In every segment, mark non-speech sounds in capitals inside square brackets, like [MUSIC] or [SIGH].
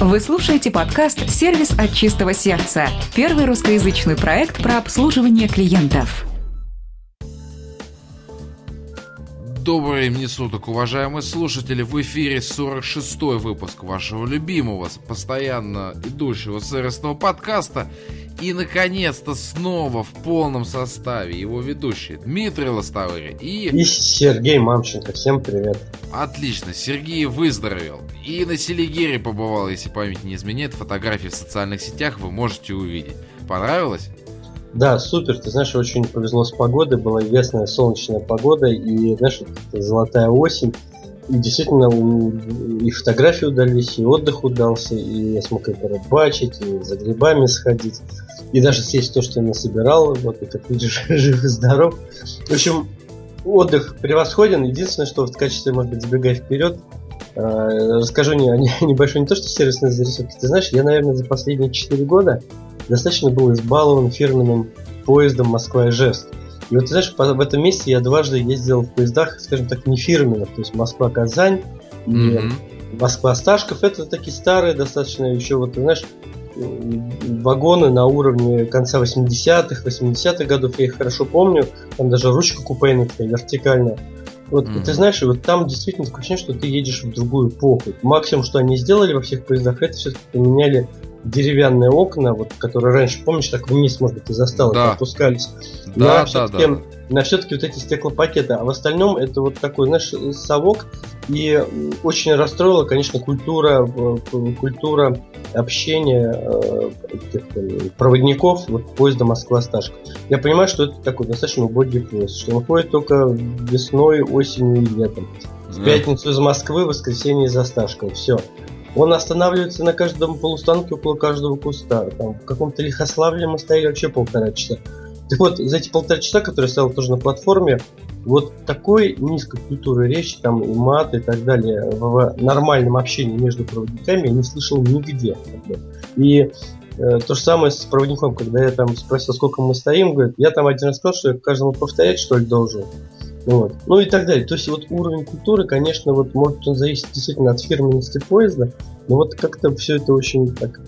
Вы слушаете подкаст «Сервис от чистого сердца» – первый русскоязычный проект про обслуживание клиентов. Доброе времени суток, уважаемые слушатели! В эфире 46-й выпуск вашего любимого, постоянно идущего сервисного подкаста. И, наконец-то, снова в полном составе его ведущие Дмитрий Лостовырь и... И Сергей Мамченко. Всем привет. Отлично, Сергей выздоровел. И на Селигере побывал, если память не изменяет. Фотографии в социальных сетях вы можете увидеть. Понравилось? Да, супер. Ты знаешь, очень повезло с погодой. Была ясная солнечная погода. И, знаешь, золотая осень. И действительно, и фотографии удались, и отдых удался, и я смог это рыбачить, и за грибами сходить, и даже съесть то, что я насобирал, вот, и как видишь, [LAUGHS] жив и здоров. В общем, отдых превосходен. Единственное, что в качестве, может быть, забегая вперед, э, расскажу не, не, [LAUGHS] небольшой не то, что сервисные зарисовки. Ты знаешь, я, наверное, за последние 4 года достаточно был избалован фирменным поездом Москва-Ижевск. И вот, знаешь, в этом месте я дважды ездил в поездах, скажем так, не фирменных, то есть Москва-Казань mm-hmm. Москва-Сташков. Это такие старые достаточно еще, вот, знаешь, вагоны на уровне конца 80-х, 80-х годов, я их хорошо помню, там даже ручка купейная такая, вертикальная. Вот mm-hmm. ты знаешь, вот там действительно такое ощущение, что ты едешь в другую эпоху. Максимум, что они сделали во всех поездах, это все-таки поменяли деревянные окна, вот, которые раньше, помнишь, так вниз, может быть, ты застал, да. опускались. Да, да, да, да. На все-таки вот эти стеклопакеты. А в остальном это вот такой, знаешь, совок. И очень расстроила, конечно, культура, э, культура общения э, проводников вот, поезда Москва-Сташка. Я понимаю, что это такой достаточно убогий поезд, что он ходит только весной, осенью и летом. В пятницу из Москвы, в воскресенье из Осташкова. Все. Он останавливается на каждом полустанке около каждого куста. Там, в каком-то Лихославле мы стояли вообще полтора часа. Так вот, за эти полтора часа, которые я стоял тоже на платформе, вот такой низкой культуры речи, там и мат и так далее, в нормальном общении между проводниками я не слышал нигде. И э, то же самое с проводником, когда я там спросил, сколько мы стоим, говорит, я там один раз сказал, что я каждому повторять, что ли, должен. Вот. Ну и так далее. То есть вот уровень культуры, конечно, вот может он зависит действительно от фирменности поезда, но вот как-то все это очень так,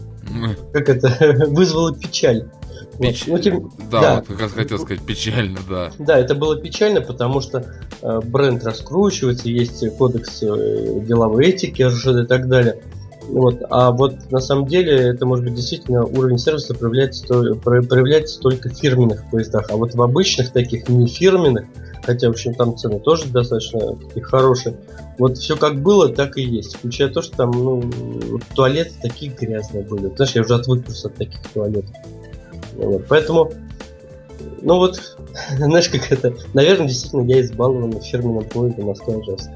как это, [LAUGHS] вызвало печаль. Печ... Вот. Ну, тем... Да, да, вот как раз хотел сказать печально, да. Да, это было печально, потому что э, бренд раскручивается, есть кодекс э, деловой этики, РЖД и так далее. Вот. А вот на самом деле это может быть действительно уровень сервиса проявляется, проявляется только в фирменных поездах. А вот в обычных таких не фирменных, хотя, в общем, там цены тоже достаточно такие хорошие. Вот все как было, так и есть. Включая то, что там, ну, туалеты такие грязные были. Знаешь, я уже отвыкся от таких туалетов. Вот, поэтому, ну вот, [LAUGHS] знаешь, как это, наверное, действительно я избалован фирменным поездом Москва-Ижевск.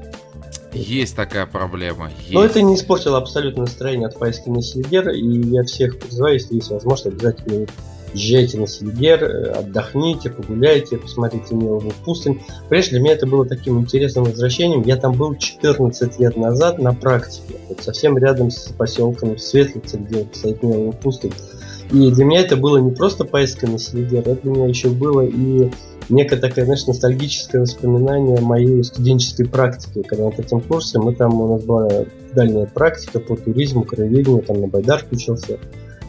Есть такая проблема. Есть. Но это не испортило абсолютно настроение от поездки на Селигер, и я всех призываю, если есть возможность, обязательно езжайте на Селигер, э, отдохните, погуляйте, посмотрите Миловую пустынь. Прежде для меня это было таким интересным возвращением. Я там был 14 лет назад на практике, вот совсем рядом с поселком Светлица, где стоит Миловая пустынь. И для меня это было не просто поездка на Селигер, это для меня еще было и некое такое, знаешь, ностальгическое воспоминание моей студенческой практики. Когда на третьем курсе мы там, у нас была дальняя практика по туризму, краеведению, там на байдарке учился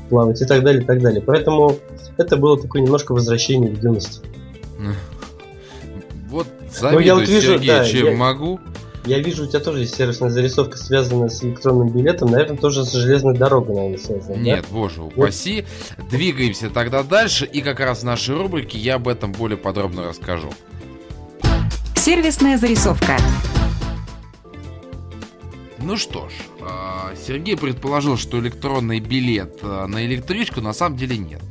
плавать и так далее, и так далее. Поэтому это было такое немножко возвращение в юность. Вот завидую, ну, я вот вижу, Сергей, да, чем я, могу. Я вижу, у тебя тоже есть сервисная зарисовка, связанная с электронным билетом. Наверное, тоже с железной дорогой, наверное, связана. Нет, да? боже упаси. Вот. Двигаемся тогда дальше. И как раз в нашей рубрике я об этом более подробно расскажу. Сервисная зарисовка. Ну что ж, а, Сергей предположил, что электронный билет а, на электричку на самом деле нет.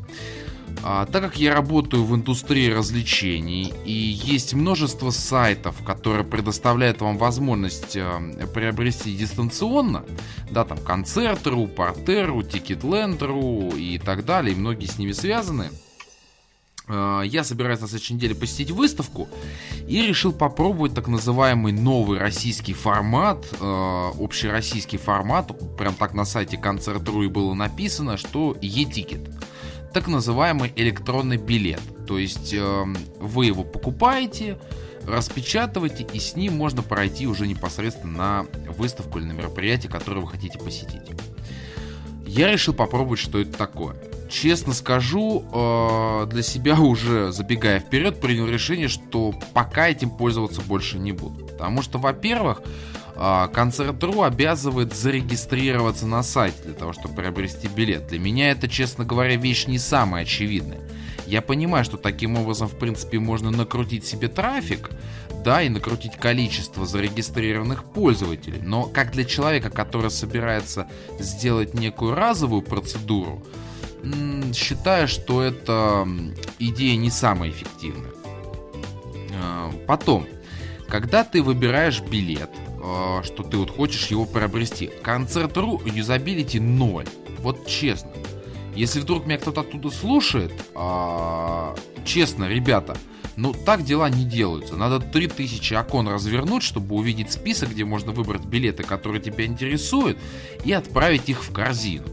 А, так как я работаю в индустрии развлечений и есть множество сайтов, которые предоставляют вам возможность а, приобрести дистанционно, да, там concert.ru, parter.ru, ticketland.ru и так далее, и многие с ними связаны, а, я собираюсь на следующей неделе посетить выставку и решил попробовать так называемый новый российский формат, э, общероссийский формат, прям так на сайте concert.ru и было написано, что e-ticket так называемый электронный билет. То есть э, вы его покупаете, распечатываете, и с ним можно пройти уже непосредственно на выставку или на мероприятие, которое вы хотите посетить. Я решил попробовать, что это такое. Честно скажу, э, для себя [LAUGHS] уже, забегая вперед, принял решение, что пока этим пользоваться больше не буду. Потому что, во-первых, Концерт.ру обязывает зарегистрироваться на сайте для того, чтобы приобрести билет. Для меня это, честно говоря, вещь не самая очевидная. Я понимаю, что таким образом, в принципе, можно накрутить себе трафик, да, и накрутить количество зарегистрированных пользователей. Но как для человека, который собирается сделать некую разовую процедуру, считаю, что эта идея не самая эффективная. А, потом, когда ты выбираешь билет, а, что ты вот хочешь его приобрести, концерт.ру юзабилити 0. Вот честно. Если вдруг меня кто-то оттуда слушает, а, честно, ребята, ну так дела не делаются. Надо 3000 окон развернуть, чтобы увидеть список, где можно выбрать билеты, которые тебя интересуют, и отправить их в корзину.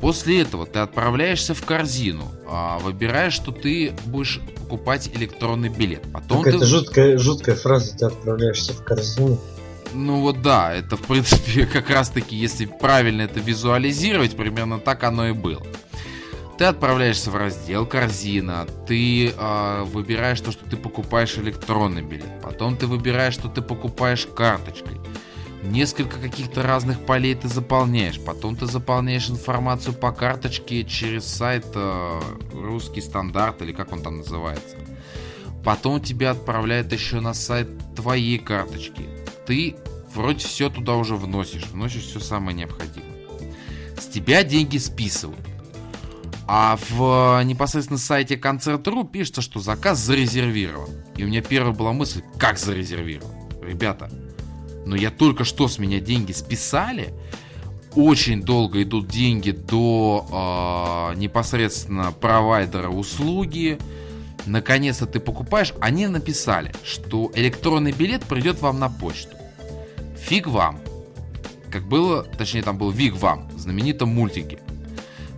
После этого ты отправляешься в корзину, а, выбираешь, что ты будешь покупать электронный билет. Потом так ты... это жуткая, жуткая фраза, ты отправляешься в корзину. Ну вот да, это в принципе [LAUGHS] как раз таки, если правильно это визуализировать, примерно так оно и было. Ты отправляешься в раздел корзина, ты э, выбираешь то, что ты покупаешь электронный билет, потом ты выбираешь, что ты покупаешь карточкой. Несколько каких-то разных полей ты заполняешь, потом ты заполняешь информацию по карточке через сайт э, русский стандарт или как он там называется. Потом тебя отправляют еще на сайт твоей карточки ты вроде все туда уже вносишь, вносишь все самое необходимое. С тебя деньги списывают. А в непосредственно сайте концерт.ру пишется, что заказ зарезервирован. И у меня первая была мысль, как зарезервирован? Ребята, но я только что с меня деньги списали. Очень долго идут деньги до э, непосредственно провайдера услуги. Наконец-то ты покупаешь. Они написали, что электронный билет придет вам на почту. Фиг вам. Как было, точнее там был Виг вам, в знаменитом мультике.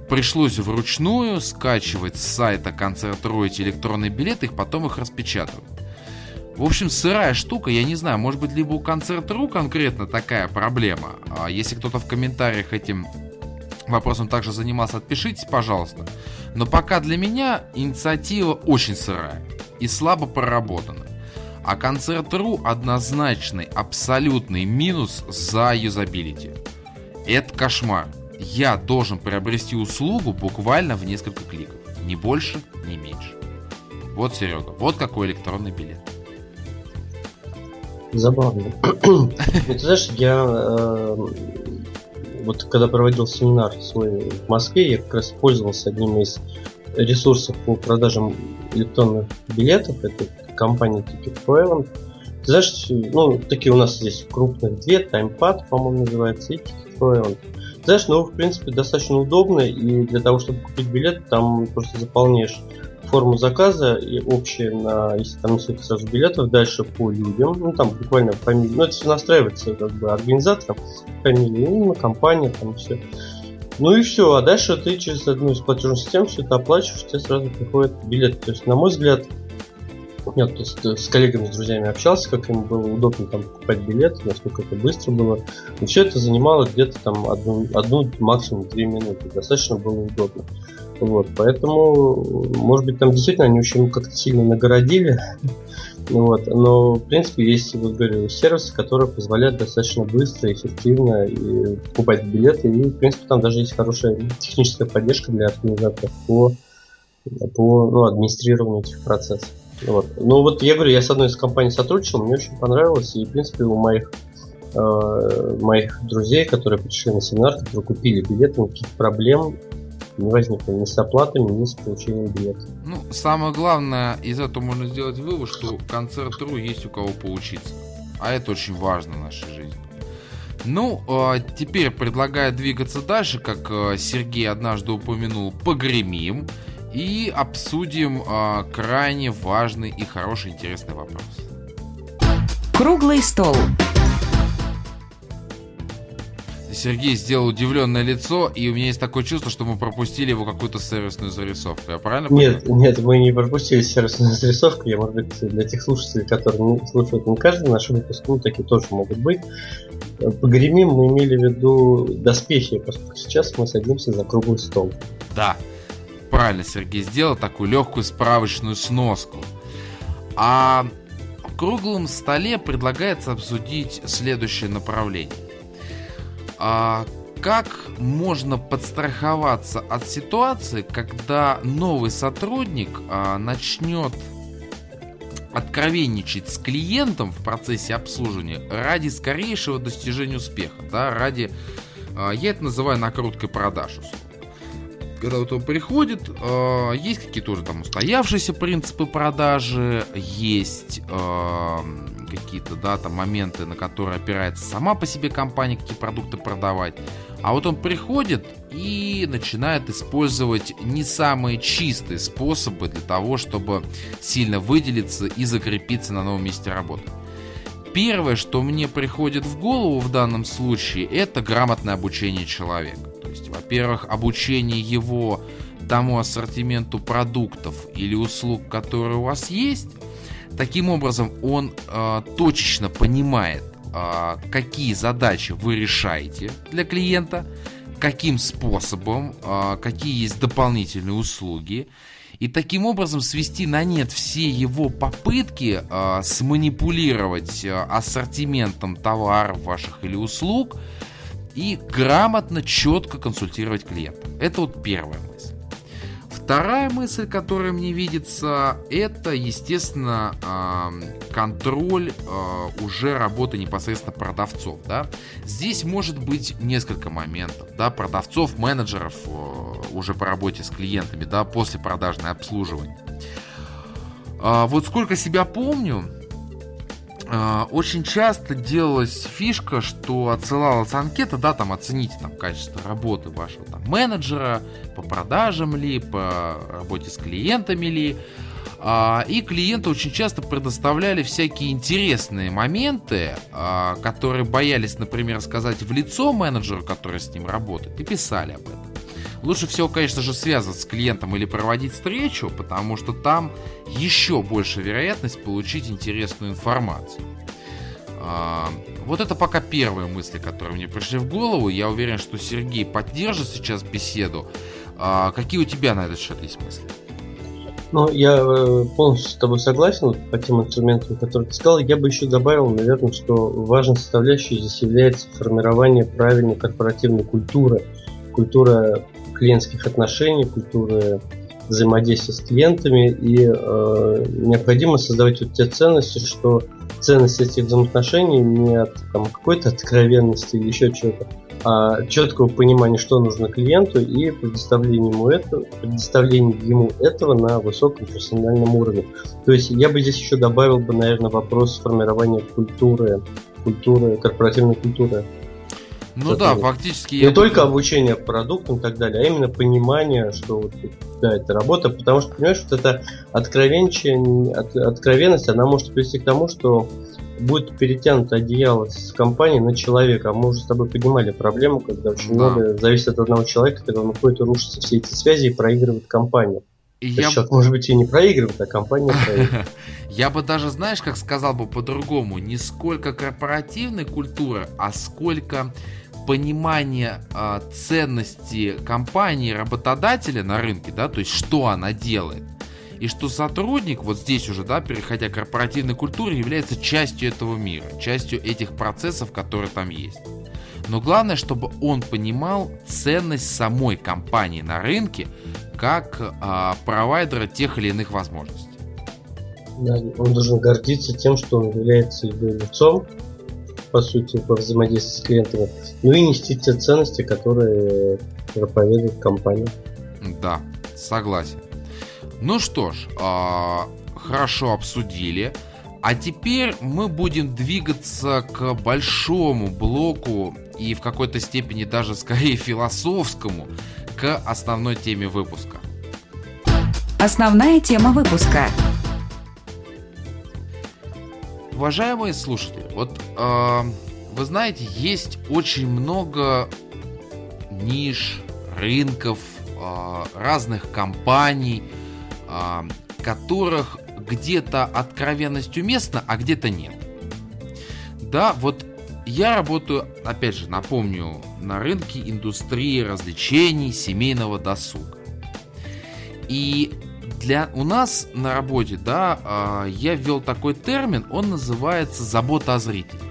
Пришлось вручную скачивать с сайта концерт.ру эти электронные билеты, их потом их распечатывать. В общем, сырая штука, я не знаю, может быть, либо у концерт.ру конкретно такая проблема. А если кто-то в комментариях этим вопросом также занимался, отпишитесь, пожалуйста. Но пока для меня инициатива очень сырая и слабо проработана. А концерт.ру однозначный, абсолютный минус за юзабилити. Это кошмар. Я должен приобрести услугу буквально в несколько кликов. Ни больше, ни меньше. Вот, Серега, вот какой электронный билет. Забавно. [CLEARS THROAT] Ты знаешь, я э, вот когда проводил семинар свой в Москве, я как раз пользовался одним из ресурсов по продажам электронных билетов. Это компании Ticket Island. Ты знаешь, ну, такие у нас здесь крупных две, TimePad, по-моему, называется, и Ticket Island. Ты знаешь, ну, в принципе, достаточно удобно, и для того, чтобы купить билет, там просто заполняешь форму заказа и общее на, если там несколько сразу билетов, дальше по людям, ну там буквально фамилия, ну это все настраивается как бы организатором, фамилия, ну, компания, там все. Ну и все, а дальше ты через одну из платежных систем все это оплачиваешь, тебе сразу приходит билет. То есть, на мой взгляд, нет, то есть, с коллегами, с друзьями общался, как им было удобно там покупать билет, насколько это быстро было. И все это занимало где-то там одну, одну максимум две минуты. Достаточно было удобно. Вот, поэтому, может быть, там действительно они очень как-то сильно нагородили. Вот, но, в принципе, есть, вот говорю, сервисы, которые позволяют достаточно быстро, эффективно и покупать билеты. И, в принципе, там даже есть хорошая техническая поддержка для организаторов по, по ну, администрированию этих процессов. Вот. Ну вот я говорю, я с одной из компаний сотрудничал, мне очень понравилось, и в принципе у моих э, моих друзей, которые пришли на семинар, которые купили билеты, никаких проблем не возникло ни с оплатами, ни с получением билета. Ну, самое главное, из этого можно сделать вывод, что концерт.ру есть у кого поучиться. А это очень важно в нашей жизни. Ну, э, теперь предлагаю двигаться дальше, как э, Сергей однажды упомянул, погремим и обсудим э, крайне важный и хороший интересный вопрос. Круглый стол. Сергей сделал удивленное лицо, и у меня есть такое чувство, что мы пропустили его какую-то сервисную зарисовку. Я правильно Нет, понимаю? нет, мы не пропустили сервисную [LAUGHS] зарисовку. Я, может быть, для тех слушателей, которые не слушают не каждый наш выпуск, ну, такие тоже могут быть. Погремим мы имели в виду доспехи, поскольку сейчас мы садимся за круглый стол. Да, правильно Сергей сделал такую легкую справочную сноску. А в круглом столе предлагается обсудить следующее направление. А как можно подстраховаться от ситуации, когда новый сотрудник а, начнет откровенничать с клиентом в процессе обслуживания ради скорейшего достижения успеха, да, ради, а, я это называю накруткой продаж, условно. Когда вот он приходит, э, есть какие-то уже там устоявшиеся принципы продажи, есть э, какие-то, да, там моменты, на которые опирается сама по себе компания, какие продукты продавать. А вот он приходит и начинает использовать не самые чистые способы для того, чтобы сильно выделиться и закрепиться на новом месте работы. Первое, что мне приходит в голову в данном случае, это грамотное обучение человека. То есть, во-первых, обучение его тому ассортименту продуктов или услуг, которые у вас есть. Таким образом, он э, точечно понимает, э, какие задачи вы решаете для клиента, каким способом, э, какие есть дополнительные услуги. И таким образом свести на нет все его попытки э, сманипулировать э, ассортиментом товаров ваших или услуг – и грамотно, четко консультировать клиента. Это вот первая мысль. Вторая мысль, которая мне видится, это, естественно, контроль уже работы непосредственно продавцов. Да? Здесь может быть несколько моментов. Да? Продавцов, менеджеров уже по работе с клиентами, да, после продажное обслуживание. А, вот сколько себя помню, очень часто делалась фишка, что отсылалась анкета, да, там оцените там качество работы вашего там менеджера, по продажам ли, по работе с клиентами ли. А, и клиенты очень часто предоставляли всякие интересные моменты, а, которые боялись, например, сказать в лицо менеджеру, который с ним работает, и писали об этом. Лучше всего, конечно же, связываться с клиентом или проводить встречу, потому что там еще больше вероятность получить интересную информацию. А, вот это пока первые мысли, которые мне пришли в голову. Я уверен, что Сергей поддержит сейчас беседу. А, какие у тебя на этот счет есть мысли? Ну, я э, полностью с тобой согласен по тем инструментам, которые ты сказал. Я бы еще добавил, наверное, что важной составляющей здесь является формирование правильной корпоративной культуры. Культура клиентских отношений, культуры взаимодействия с клиентами, и э, необходимо создавать вот те ценности, что ценность этих взаимоотношений не от там, какой-то откровенности или еще чего-то, а четкого понимания, что нужно клиенту и предоставление ему, это, предоставление ему этого на высоком профессиональном уровне. То есть я бы здесь еще добавил бы, наверное, вопрос формирования культуры, культуры, корпоративной культуры ну да, фактически... Не только обучение продуктам и так далее, а именно понимание, что вот, да, это работа, потому что, понимаешь, вот эта откровенность, от, откровенность, она может привести к тому, что будет перетянуто одеяло с компании на человека. А мы уже с тобой поднимали проблему, когда очень да. много зависит от одного человека, когда он уходит и рушатся все эти связи и проигрывает компанию. И я... Счет, может быть, и не проигрывает, а компания проигрывает. [LAUGHS] Я бы даже, знаешь, как сказал бы по-другому, не сколько корпоративной культуры, а сколько понимание э, ценности компании, работодателя на рынке, да, то есть что она делает. И что сотрудник, вот здесь уже, да, переходя к корпоративной культуре, является частью этого мира, частью этих процессов, которые там есть. Но главное, чтобы он понимал ценность самой компании на рынке как э, провайдера тех или иных возможностей. Да, он должен гордиться тем, что он является ее лицом, по сути, по взаимодействию с клиентами, ну и нести те ценности, которые проповедует компания. Да, согласен. Ну что ж, э, хорошо обсудили. А теперь мы будем двигаться к большому блоку и в какой-то степени даже скорее философскому, к основной теме выпуска. Основная тема выпуска – Уважаемые слушатели, вот э, вы знаете, есть очень много ниш, рынков, а, разных компаний, а, которых где-то откровенность уместна, а где-то нет. Да, вот я работаю, опять же, напомню, на рынке индустрии развлечений, семейного досуга. И для у нас на работе, да, а, я ввел такой термин, он называется забота о зрителе.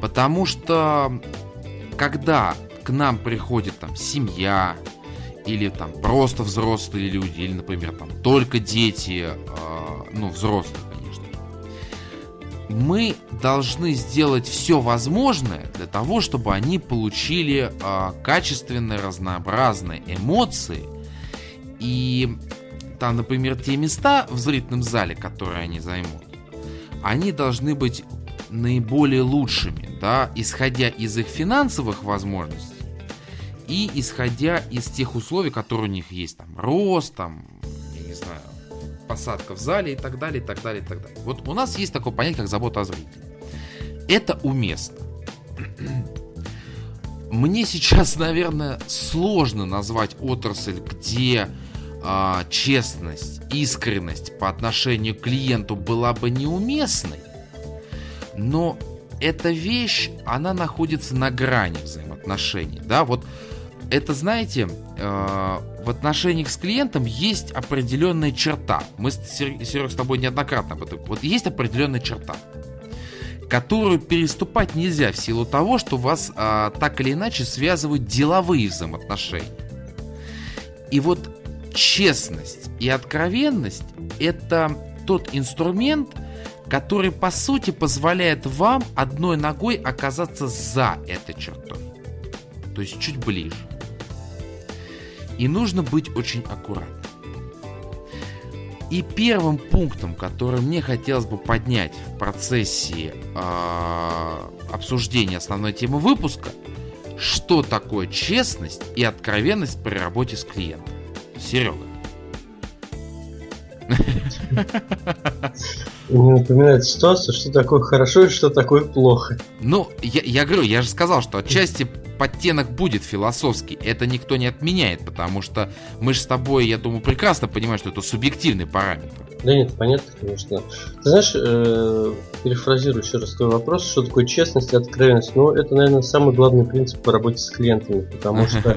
Потому что когда к нам приходит там семья, или там просто взрослые люди, или, например, там только дети, э, ну, взрослые, конечно. Мы должны сделать все возможное для того, чтобы они получили э, качественные, разнообразные эмоции. И там, например, те места в зрительном зале, которые они займут, они должны быть наиболее лучшими, да, исходя из их финансовых возможностей и исходя из тех условий, которые у них есть, там, рост, там, я не знаю, посадка в зале и так далее, и так далее, и так далее. Вот у нас есть такое понятие, как забота о зрителе. Это уместно. Мне сейчас, [LAUGHS] наверное, сложно назвать отрасль, где а, честность, искренность по отношению к клиенту была бы неуместной, но эта вещь, она находится на грани взаимоотношений. Да, вот это, знаете, э, в отношениях с клиентом есть определенная черта. Мы, Серег, с тобой неоднократно об этом. Вот есть определенная черта, которую переступать нельзя в силу того, что вас а, так или иначе связывают деловые взаимоотношения. И вот честность и откровенность это тот инструмент, который по сути позволяет вам одной ногой оказаться за этой чертой. То есть чуть ближе. И нужно быть очень аккуратным. И первым пунктом, который мне хотелось бы поднять в процессе э, обсуждения основной темы выпуска, что такое честность и откровенность при работе с клиентом. Серега. Мне напоминает ситуацию, что такое хорошо и что такое плохо. Ну, я, я говорю, я же сказал, что отчасти подтенок будет философский. Это никто не отменяет, потому что мы же с тобой, я думаю, прекрасно понимаем, что это субъективный параметр. Да нет, понятно, конечно. Ты знаешь, э, перефразирую еще раз твой вопрос, что такое честность и откровенность. Ну, это, наверное, самый главный принцип по работе с клиентами, потому [LAUGHS] что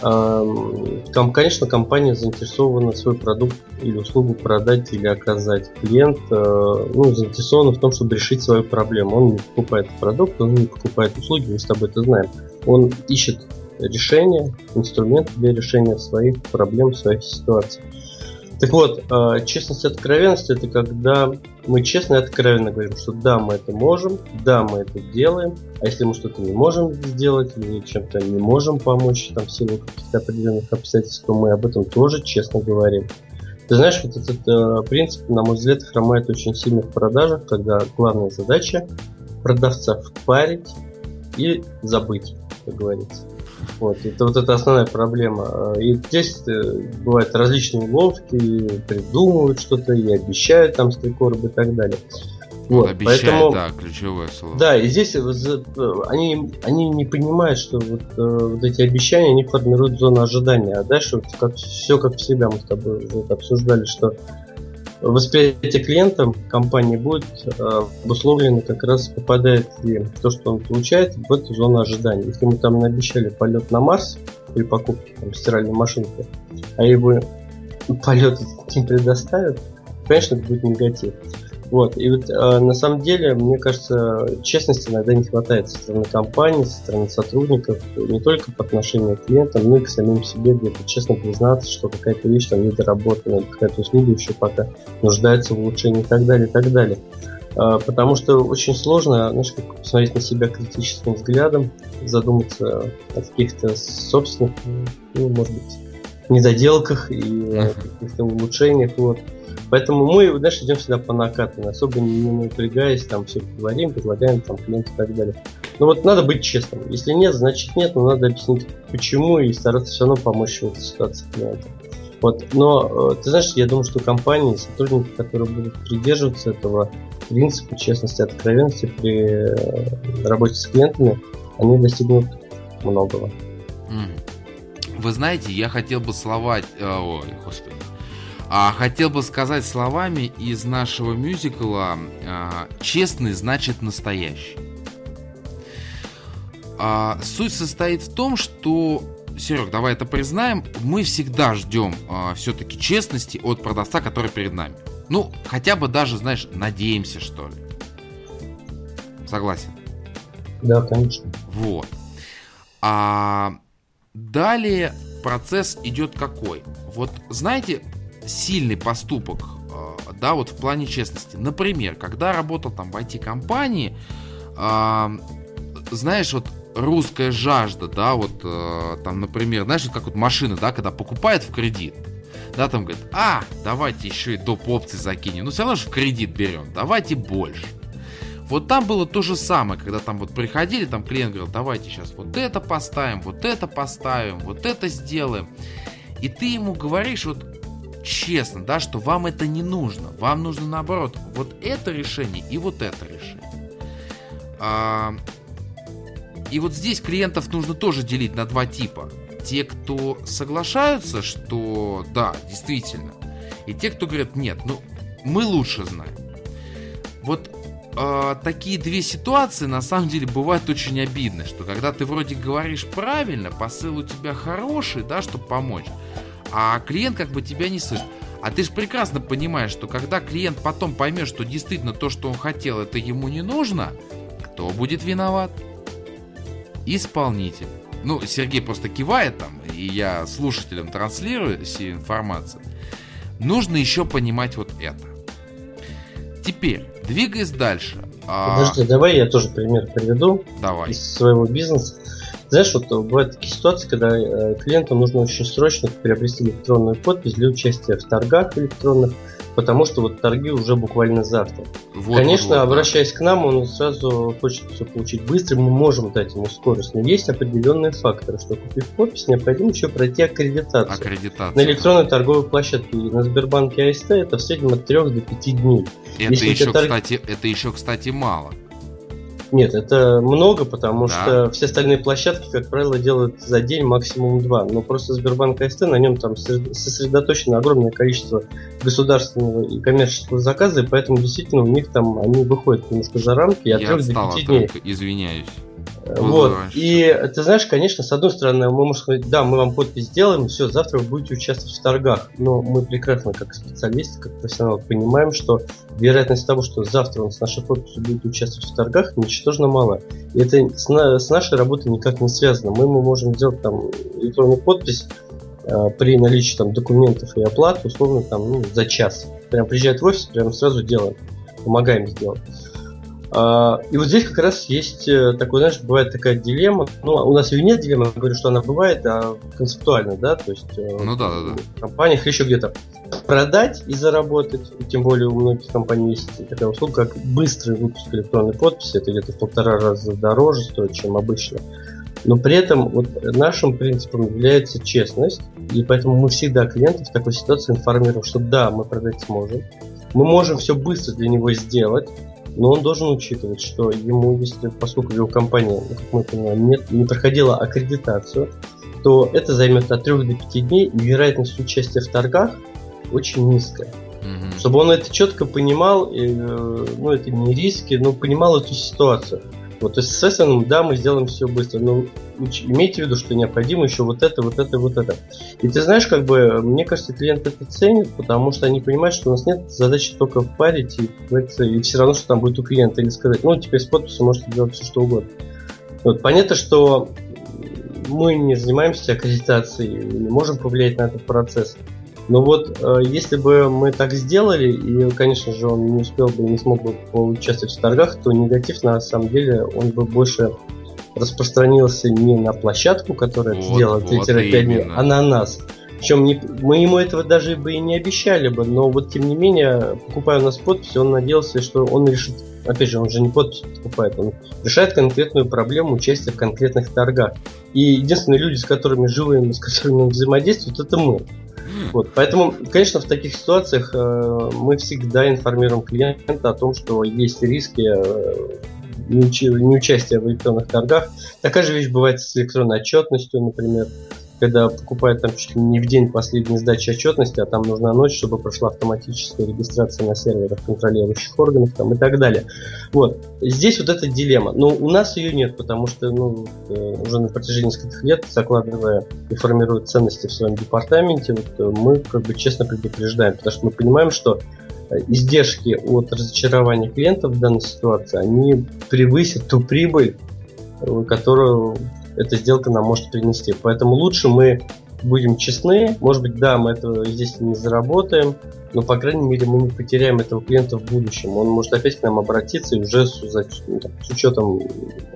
там, конечно, компания заинтересована свой продукт или услугу продать или оказать. Клиент э, ну, заинтересован в том, чтобы решить свою проблему. Он не покупает продукт, он не покупает услуги, мы с тобой это знаем. Он ищет решение, инструмент для решения своих проблем, своих ситуаций. Так вот, а, честность и откровенность это когда мы честно и откровенно говорим, что да, мы это можем, да, мы это делаем, а если мы что-то не можем сделать или чем-то не можем помочь там в силу каких-то определенных обстоятельств, то мы об этом тоже честно говорим. Ты знаешь, вот этот э, принцип, на мой взгляд, хромает очень сильно в продажах, когда главная задача продавца впарить и забыть, как говорится. Вот, это вот эта основная проблема. И здесь э, бывают различные уловки, придумывают что-то и обещают там стрекорб и так далее. Вот, обещает, поэтому, да, ключевое слово. Да, и здесь э, они, они не понимают, что вот, э, вот эти обещания, они формируют зону ожидания. А дальше вот как, все как всегда мы с тобой уже обсуждали, что восприятие клиента компании будет э, обусловлено как раз попадает ли то, что он получает, в эту зону ожидания. Если мы там наобещали полет на Марс при покупке там, стиральной машинки, а его полет [LAUGHS] не предоставят, конечно, это будет негатив. Вот. И вот э, на самом деле, мне кажется, честности иногда не хватает со стороны компании, со стороны сотрудников, не только по отношению к клиентам, но и к самим себе, где-то честно признаться, что какая-то вещь там недоработана, какая-то услуга еще пока нуждается в улучшении и так далее, и так далее. Э, потому что очень сложно, знаешь, как посмотреть на себя критическим взглядом, задуматься о каких-то собственных, ну, может быть, недоделках и каких-то улучшениях. Вот. Поэтому мы, знаешь, идем всегда по накатанной, особо не, напрягаясь, там все говорим, предлагаем там клиенту и так далее. Но вот надо быть честным. Если нет, значит нет, но надо объяснить почему и стараться все равно помочь в этой ситуации клиенту. Вот. Но, э, ты знаешь, я думаю, что компании, сотрудники, которые будут придерживаться этого принципа честности, откровенности при э, работе с клиентами, они достигнут многого. Вы знаете, я хотел бы словать... Э, ой, господи. А хотел бы сказать словами из нашего мюзикла «Честный значит настоящий». А, суть состоит в том, что Серег, давай это признаем, мы всегда ждем а, все-таки честности от продавца, который перед нами. Ну, хотя бы даже, знаешь, надеемся, что ли. Согласен? Да, конечно. Вот. А далее процесс идет какой? Вот знаете, сильный поступок, а, да, вот в плане честности. Например, когда работал там в IT-компании, знаешь, вот русская жажда, да, вот э, там, например, знаешь, вот как вот машины, да, когда покупают в кредит, да, там говорят, а, давайте еще и доп. опции закинем, ну все равно же в кредит берем, давайте больше. Вот там было то же самое, когда там вот приходили, там клиент говорил, давайте сейчас вот это поставим, вот это поставим, вот это сделаем. И ты ему говоришь вот честно, да, что вам это не нужно. Вам нужно наоборот вот это решение и вот это решение. А, и вот здесь клиентов нужно тоже делить на два типа. Те, кто соглашаются, что да, действительно. И те, кто говорят, нет, ну мы лучше знаем. Вот э, такие две ситуации на самом деле бывают очень обидны, что когда ты вроде говоришь правильно, посыл у тебя хороший, да, чтобы помочь, а клиент как бы тебя не слышит. А ты же прекрасно понимаешь, что когда клиент потом поймет, что действительно то, что он хотел, это ему не нужно, кто будет виноват? исполнитель. Ну, Сергей просто кивает там, и я слушателям транслирую всю информацию. Нужно еще понимать вот это. Теперь, двигаясь дальше. А Подожди, а... давай я тоже пример приведу давай. из своего бизнеса. Знаешь, вот бывают такие ситуации, когда э, клиенту нужно очень срочно приобрести электронную подпись для участия в торгах электронных, потому что вот торги уже буквально завтра. Вот, Конечно, вот, обращаясь да. к нам, он сразу хочет все получить быстро, мы можем дать ему скорость, но есть определенные факторы, что купив подпись, необходимо еще пройти аккредитацию. Аккредитация. На электронной да. торговой площадке на Сбербанке АСТ это в среднем от 3 до 5 дней. Это еще, торг... кстати, это еще, кстати, мало. Нет, это много, потому да. что все остальные площадки, как правило, делают за день максимум два. Но просто Сбербанк АСТ, на нем там сосредоточено огромное количество государственного и коммерческого заказа, и поэтому действительно у них там они выходят немножко за рамки. Я от 3 до 5 дней. извиняюсь. Вот. И ты знаешь, конечно, с одной стороны, мы можем сказать, да, мы вам подпись сделаем, все, завтра вы будете участвовать в торгах. Но мы прекрасно, как специалисты, как профессионалы, понимаем, что вероятность того, что завтра он с нашей подписью будет участвовать в торгах, ничтожно мало. И это с, на, с нашей работой никак не связано. Мы, мы можем сделать там электронную подпись э, при наличии там документов и оплаты, условно, там, ну, за час. Прям приезжает в офис, прям сразу делаем. Помогаем сделать. А, и вот здесь как раз есть э, такой, знаешь, бывает такая дилемма. Ну, у нас ее нет дилеммы, я говорю, что она бывает, а концептуально, да, то есть э, ну, да, да, да. в компаниях еще где-то продать и заработать. И тем более у многих компаний есть такая услуга, как быстрый выпуск электронной подписи. Это где-то в полтора раза дороже стоит, чем обычно. Но при этом вот нашим принципом является честность, и поэтому мы всегда клиентов в такой ситуации информируем, что да, мы продать сможем, мы можем все быстро для него сделать, но он должен учитывать, что ему, если поскольку его компания, как мы понимаем, нет, не проходила аккредитацию, то это займет от 3 до 5 дней, и вероятность участия в торгах очень низкая. Угу. Чтобы он это четко понимал, и, э, ну это не риски, но понимал эту ситуацию. Вот, то есть, соответственно, да, мы сделаем все быстро, но имейте в виду, что необходимо еще вот это, вот это, вот это. И ты знаешь, как бы, мне кажется, клиент это ценит, потому что они понимают, что у нас нет задачи только впарить и, и все равно, что там будет у клиента, или сказать, ну, теперь с подписью можете делать все, что угодно. Вот, понятно, что мы не занимаемся аккредитацией, не можем повлиять на этот процесс. Но вот э, если бы мы так сделали, и, конечно же, он не успел бы, не смог бы поучаствовать в торгах, то негатив на самом деле он бы больше распространился не на площадку, которая вот, сделала 3-5 вот дней, а на нас. Причем не, мы ему этого даже бы и не обещали бы, но вот тем не менее, покупая у нас подпись, он надеялся, что он решит, опять же, он же не подпись покупает, он решает конкретную проблему участия в конкретных торгах. И единственные люди, с которыми живым, с которыми он взаимодействует, это мы. Вот, поэтому, конечно, в таких ситуациях э, мы всегда информируем клиента о том, что есть риски э, неучастия в электронных торгах. Такая же вещь бывает с электронной отчетностью, например когда покупают там чуть ли не в день последней сдачи отчетности, а там нужна ночь, чтобы прошла автоматическая регистрация на серверах контролирующих органов там, и так далее. Вот. Здесь вот эта дилемма. Но у нас ее нет, потому что ну, э, уже на протяжении нескольких лет, закладывая и формируя ценности в своем департаменте, вот, э, мы как бы честно предупреждаем, потому что мы понимаем, что э, издержки от разочарования клиентов в данной ситуации, они превысят ту прибыль, которую эта сделка нам может принести. Поэтому лучше мы будем честны. Может быть, да, мы этого здесь не заработаем, но, по крайней мере, мы не потеряем этого клиента в будущем. Он может опять к нам обратиться и уже с, с учетом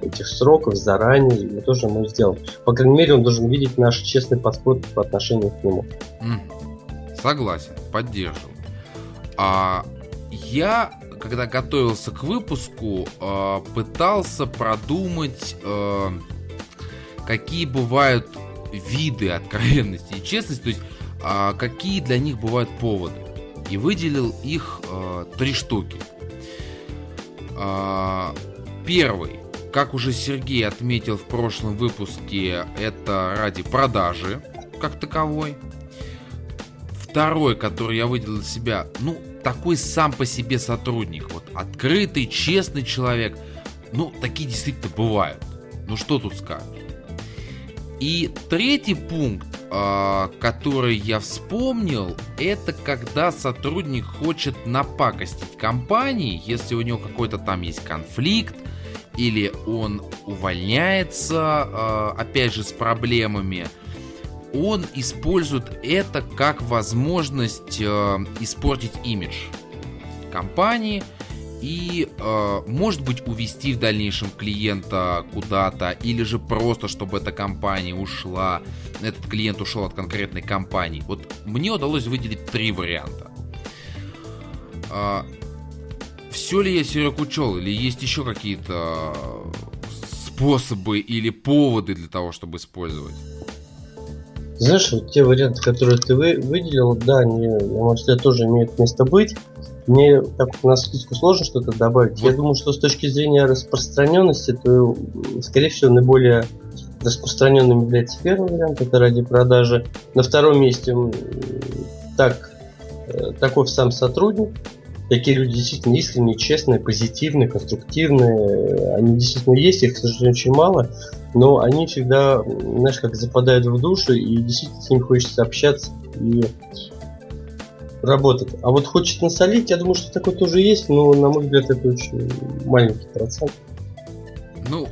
этих сроков заранее мы тоже ему сделаем. По крайней мере, он должен видеть наш честный подход по отношению к нему. Согласен, поддерживаю. А я, когда готовился к выпуску, а, пытался продумать а, какие бывают виды откровенности и честности, то есть а, какие для них бывают поводы. И выделил их а, три штуки. А, первый, как уже Сергей отметил в прошлом выпуске, это ради продажи как таковой. Второй, который я выделил для себя, ну, такой сам по себе сотрудник. Вот открытый, честный человек. Ну, такие действительно бывают. Ну, что тут скажешь? И третий пункт, а, который я вспомнил, это когда сотрудник хочет напакостить компании, если у него какой-то там есть конфликт, или он увольняется, а, опять же, с проблемами, он использует это как возможность а, испортить имидж компании – и, э, может быть, увести в дальнейшем клиента куда-то, или же просто, чтобы эта компания ушла, этот клиент ушел от конкретной компании. Вот мне удалось выделить три варианта. Э, все ли я, Серег, учел, или есть еще какие-то способы или поводы для того, чтобы использовать? Знаешь, вот те варианты, которые ты вы, выделил, да, они, на мой взгляд, тоже имеют место быть. Мне так на списку сложно что-то добавить. Я думаю, что с точки зрения распространенности, то, скорее всего, наиболее распространенным является первый вариант, это ради продажи. На втором месте так, э, таков сам сотрудник. Такие люди действительно искренние, честные, позитивные, конструктивные. Они действительно есть, их, к сожалению, очень мало. Но они всегда, знаешь, как западают в душу, и действительно с ним хочется общаться. И работать. А вот хочет насолить, я думаю, что такое тоже есть, но, на мой взгляд, это очень маленький процент. Ну,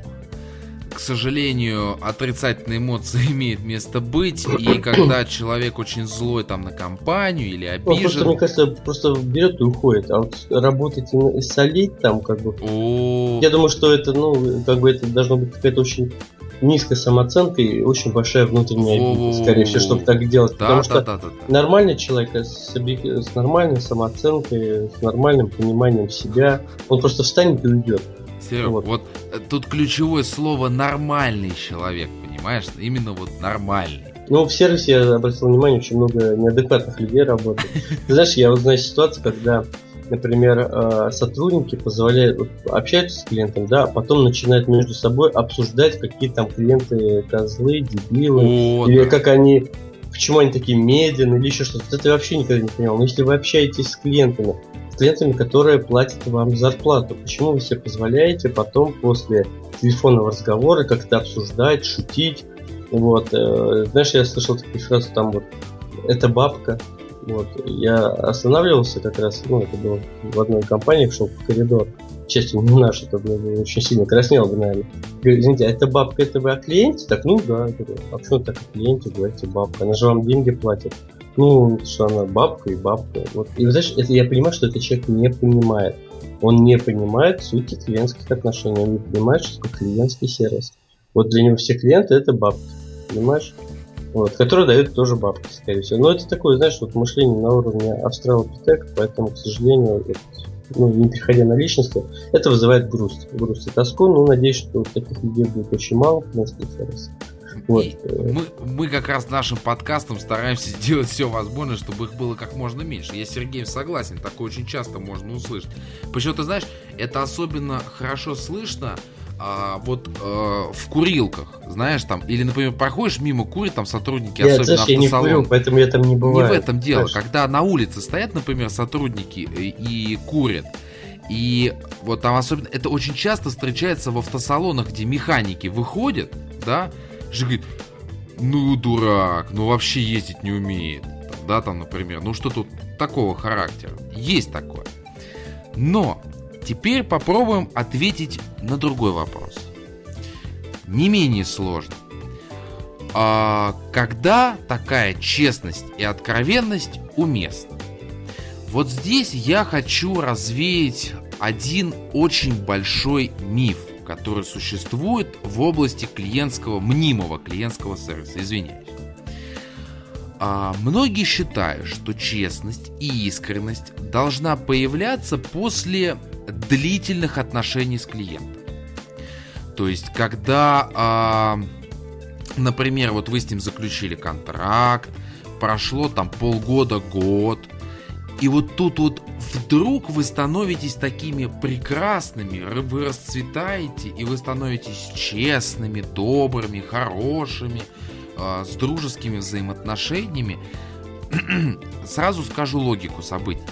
к сожалению, отрицательные эмоции [LAUGHS] имеют место быть, и когда человек очень злой там на компанию или обижен... Ну, просто, мне кажется, просто берет и уходит, а вот работать и солить там как бы... О... Я думаю, что это, ну, как бы это должно быть какая-то очень низкая самооценка и очень большая внутренняя обида, скорее всего, чтобы так делать. Да, Потому да, что да, да, да. нормальный человек с, с нормальной самооценкой, с нормальным пониманием себя, он просто встанет и уйдет. Серег, вот. вот э, тут ключевое слово нормальный человек, понимаешь? Именно вот нормальный. Ну, в сервисе я обратил внимание, очень много неадекватных людей работает. [LAUGHS] Ты знаешь, я вот знаю ситуацию, когда например, э, сотрудники позволяют общаться с клиентом, да, а потом начинают между собой обсуждать, какие там клиенты козлы, дебилы, О, или как они, почему они такие медленные, или еще что-то. Это я вообще никогда не понял. Но если вы общаетесь с клиентами, с клиентами, которые платят вам зарплату, почему вы себе позволяете потом после телефонного разговора как-то обсуждать, шутить? Вот, э, знаешь, я слышал такие фразы там вот, это бабка, вот. Я останавливался как раз, ну, это было в одной компании, шел по коридору. Честно, не наш, это было очень сильно краснел бы, наверное. Говорю, извините, а это бабка, это вы о клиенте? Так, ну да. Говорю, а почему так о клиенте говорите бабка? Она же вам деньги платит. Ну, что она бабка и бабка. Вот. И знаешь, это я понимаю, что этот человек не понимает. Он не понимает сути клиентских отношений. Он не понимает, что такое клиентский сервис. Вот для него все клиенты это бабки. Понимаешь? Вот, который дает тоже бабки, скорее всего. Но это такое, знаешь, вот мышление на уровне австралопитека, поэтому, к сожалению, это, ну, не переходя на личности, это вызывает грусть, грусть и тоску. Ну, надеюсь, что таких людей будет очень мало в Netflix. Вот. И мы, мы как раз нашим подкастом стараемся [LAUGHS] сделать все возможное, чтобы их было как можно меньше. Я с Сергеем согласен, такое очень часто можно услышать. Почему ты знаешь, это особенно хорошо слышно а, вот а, в курилках, знаешь, там, или, например, проходишь мимо курит там сотрудники, я, особенно знаешь, я не курю, поэтому я там не бываю. Не в этом дело. Знаешь. Когда на улице стоят, например, сотрудники и, и курят, и вот там особенно, это очень часто встречается в автосалонах, где механики выходят, да, же говорит, ну дурак, ну вообще ездить не умеет, да, там, например, ну что тут такого характера, есть такое. Но теперь попробуем ответить на другой вопрос. Не менее сложно. А когда такая честность и откровенность уместны? Вот здесь я хочу развеять один очень большой миф, который существует в области клиентского, мнимого клиентского сервиса. Извиняюсь. А, многие считают, что честность и искренность должна появляться после длительных отношений с клиентом. То есть, когда, а, например, вот вы с ним заключили контракт, прошло там полгода, год – и вот тут вот вдруг вы становитесь такими прекрасными, вы расцветаете, и вы становитесь честными, добрыми, хорошими, э, с дружескими взаимоотношениями. [CLEARS THROAT] Сразу скажу логику событий.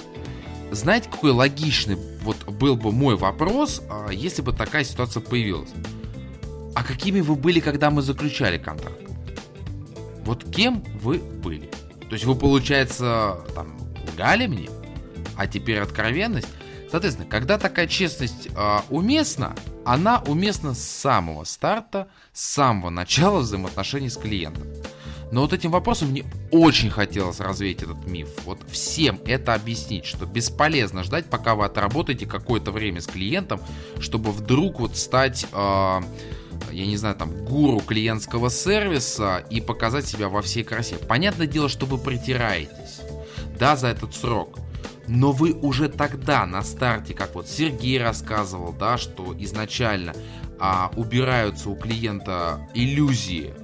Знаете, какой логичный вот был бы мой вопрос, э, если бы такая ситуация появилась? А какими вы были, когда мы заключали контракт? Вот кем вы были? То есть вы, получается, там, лгали мне, а теперь откровенность. Соответственно, когда такая честность э, уместна, она уместна с самого старта, с самого начала взаимоотношений с клиентом. Но вот этим вопросом мне очень хотелось развеять этот миф. Вот всем это объяснить, что бесполезно ждать, пока вы отработаете какое-то время с клиентом, чтобы вдруг вот стать, э, я не знаю, там, гуру клиентского сервиса и показать себя во всей красе. Понятное дело, что вы притираетесь да, за этот срок. Но вы уже тогда на старте, как вот Сергей рассказывал, да, что изначально а, убираются у клиента иллюзии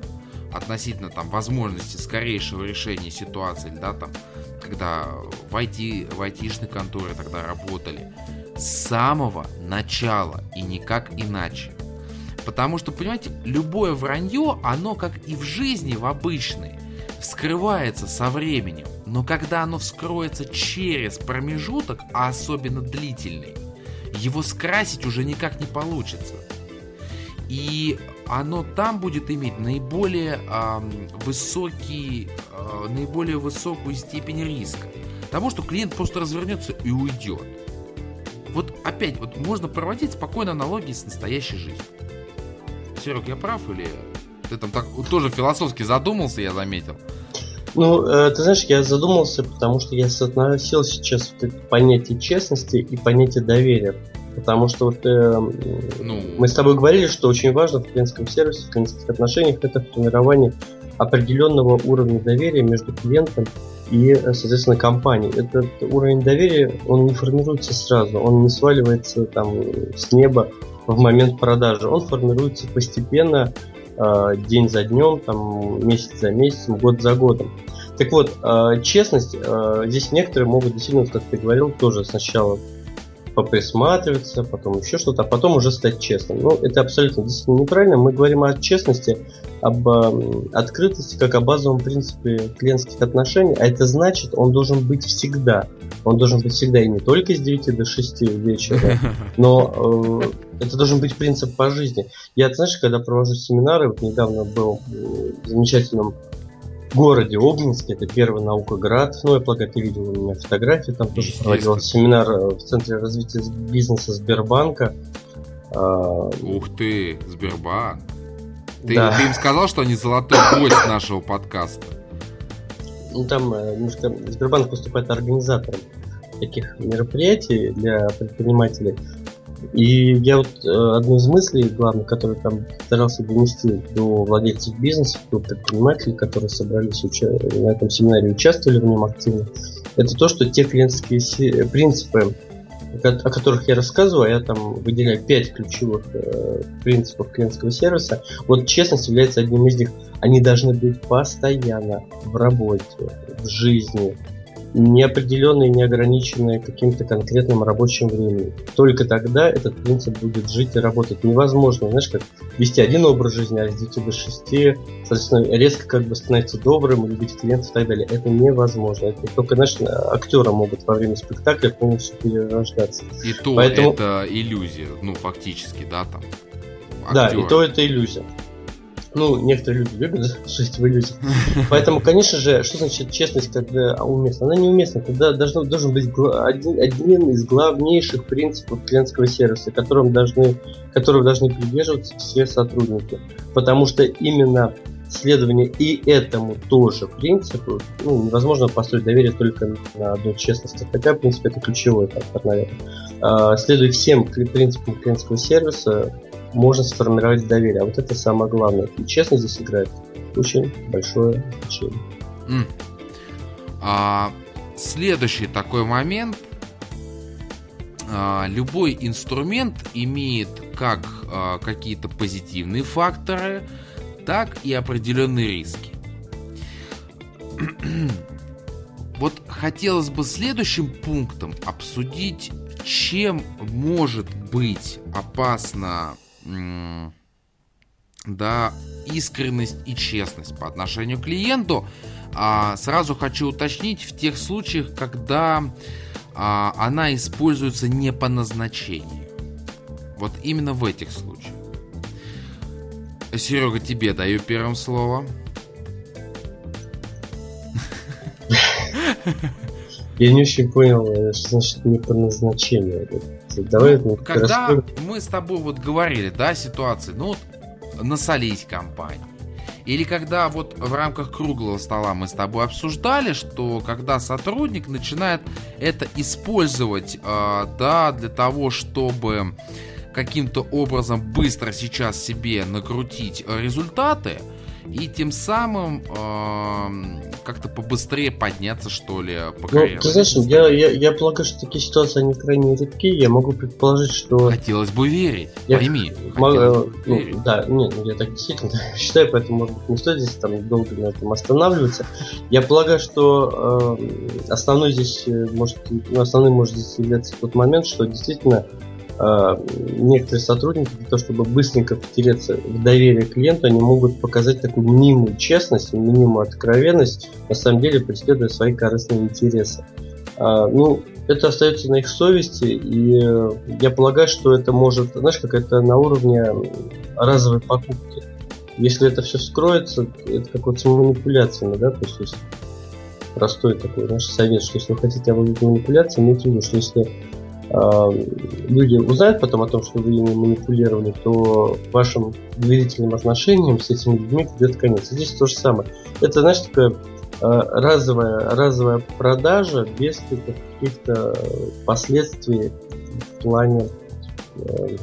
относительно там возможности скорейшего решения ситуации, да, там, когда в, IT, в IT-шной конторе тогда работали, с самого начала и никак иначе. Потому что, понимаете, любое вранье, оно как и в жизни, в обычной, вскрывается со временем. Но когда оно вскроется через промежуток, а особенно длительный, его скрасить уже никак не получится. И оно там будет иметь наиболее э, высокий, э, наиболее высокую степень риска. Того, что клиент просто развернется и уйдет. Вот опять, вот можно проводить спокойно аналогии с настоящей жизнью. Серег, я прав или ты там так тоже философски задумался, я заметил? Ну, э, ты знаешь, я задумался, потому что я соотносил сейчас вот это понятие честности и понятие доверия. Потому что вот э, ну... мы с тобой говорили, что очень важно в клиентском сервисе, в клиентских отношениях это формирование определенного уровня доверия между клиентом и, э, соответственно, компанией. Этот уровень доверия, он не формируется сразу, он не сваливается там с неба в момент продажи. Он формируется постепенно, Э, день за днем, там, месяц за месяцем, год за годом. Так вот, э, честность, э, здесь некоторые могут действительно, как ты говорил, тоже сначала поприсматриваться, потом еще что-то, а потом уже стать честным. Ну, это абсолютно действительно неправильно. Мы говорим о честности, об э, открытости как о базовом принципе клиентских отношений, а это значит, он должен быть всегда. Он должен быть всегда и не только с 9 до 6 вечера, [LAUGHS] но э, это должен быть принцип по жизни. Я, знаешь, когда провожу семинары, вот недавно был в замечательном городе Обнинске, это первый наукоград. Ну, я полагаю, ты видел у меня фотографии, там тоже проводил семинар э, в Центре развития бизнеса Сбербанка. А, Ух ты, Сбербанк. Ты, да. ты им сказал, что они золотой гость нашего подкаста? Ну, там э, немножко Сбербанк выступает организатором таких мероприятий для предпринимателей. И я вот э, одну из мыслей, главных, которую там старался донести до владельцев бизнеса, до предпринимателей, которые собрались уча- на этом семинаре, участвовали в нем активно, это то, что те клиентские принципы, о которых я рассказываю, я там выделяю пять ключевых э, принципов клиентского сервиса. Вот честность является одним из них. Они должны быть постоянно в работе, в жизни, неопределенные, неограниченные каким-то конкретным рабочим временем. Только тогда этот принцип будет жить и работать. Невозможно, знаешь, как вести один образ жизни, а с 9 до 6, соответственно, резко как бы становиться добрым, любить клиентов и так далее. Это невозможно. Это только, знаешь, актеры могут во время спектакля полностью перерождаться. И то Поэтому... это иллюзия, ну, фактически, да, там. Актеры. Да, и то это иллюзия. Ну, некоторые люди любят [LAUGHS] жить в иллюзиях. Поэтому, конечно же, что значит честность, когда уместна? Она неуместна. Тогда должен, должен быть один, один из главнейших принципов клиентского сервиса, которым должны, которого должны придерживаться все сотрудники. Потому что именно следование и этому тоже принципу, ну, невозможно построить доверие только на одной честности. Хотя, в принципе, это ключевой фактор, наверное. А, следуя всем принципам клиентского сервиса, можно сформировать доверие. А вот это самое главное. И честно здесь играет очень большое значение. Mm. А, следующий такой момент. А, любой инструмент имеет как а, какие-то позитивные факторы, так и определенные риски. [CLEARS THROAT] Вот хотелось бы следующим пунктом обсудить, чем может быть опасно да, искренность и честность по отношению к клиенту. А, сразу хочу уточнить в тех случаях, когда а, она используется не по назначению. Вот именно в этих случаях. Серега, тебе даю первым слово. Я не очень понял, э, что значит не по назначению. Давай ну, когда расскажем. мы с тобой вот говорили, да, ситуации, ну вот насолить компании. Или когда вот в рамках круглого стола мы с тобой обсуждали, что когда сотрудник начинает это использовать, э, да, для того, чтобы каким-то образом быстро сейчас себе накрутить результаты, и тем самым э, как-то побыстрее подняться, что ли, по карьере. Ну, ты знаешь, я, я, я полагаю, что такие ситуации, они крайне редки. Я могу предположить, что... Хотелось бы верить, я пойми. Мог, э, ну, верить. Да, нет, я так действительно [LAUGHS] считаю, поэтому, может быть, не стоит здесь там долго на этом останавливаться. Я полагаю, что э, основной здесь э, может, ну, основной может здесь являться тот момент, что действительно некоторые сотрудники для того, чтобы быстренько потереться в доверие клиенту, они могут показать такую мнимую честность, мнимую откровенность, на самом деле преследуя свои корыстные интересы. А, ну, это остается на их совести, и я полагаю, что это может, знаешь, как это на уровне разовой покупки. Если это все вскроется, это как вот с манипуляциями, да, то есть простой такой наш совет, что если вы хотите обладать манипуляцией, имейте в виду, что если люди узнают потом о том, что вы ими манипулировали, то вашим доверительным отношениям с этими людьми придет конец. Здесь то же самое. Это, знаешь, такая а, разовая, разовая продажа без каких-то последствий в плане э,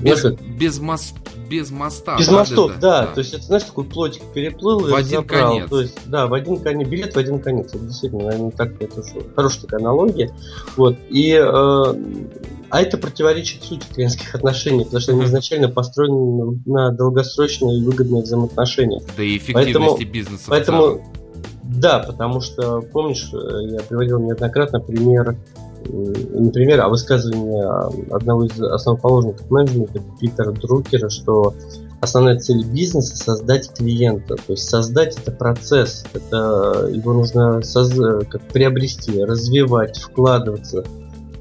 без, без, мост, без моста. Без мостов, да, да. То есть это, знаешь, такой плотик переплыл в и один забрал. конец. То есть, да, в один конец, билет в один конец. Это действительно, наверное, так, это хорошая такая аналогия. Вот. И э, а это противоречит сути клиентских отношений, потому что они изначально построены на долгосрочные и выгодные взаимоотношения. Да и эффективности поэтому, бизнеса. Поэтому, да, потому что, помнишь, э, я приводил неоднократно пример например, о высказывании одного из основоположников менеджмента Питера Друкера, что основная цель бизнеса создать клиента. То есть создать это процесс, это его нужно соз... как приобрести, развивать, вкладываться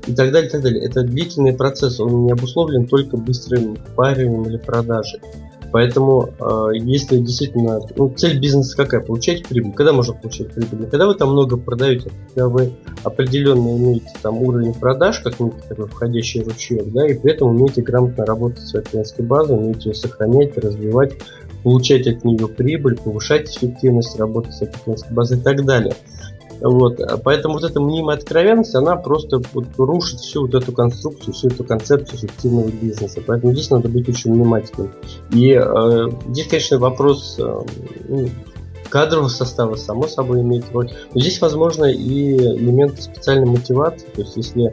и так далее, и так далее. Это длительный процесс, он не обусловлен только быстрым парением или продажей. Поэтому, э, если действительно, ну, цель бизнеса какая? Получать прибыль. Когда можно получать прибыль? Когда вы там много продаете, когда вы определенно имеете там уровень продаж, как некий такой входящий ручеек, да, и при этом умеете грамотно работать с клиентской базой, умеете ее сохранять, развивать, получать от нее прибыль, повышать эффективность работы с клиентской базой и так далее. Вот. Поэтому вот эта мнимая откровенность, она просто вот рушит всю вот эту конструкцию, всю эту концепцию эффективного бизнеса. Поэтому здесь надо быть очень внимательным. И э, здесь, конечно, вопрос э, ну, кадрового состава, само собой, имеет роль. Но здесь, возможно, и элемент специальной мотивации. То есть, если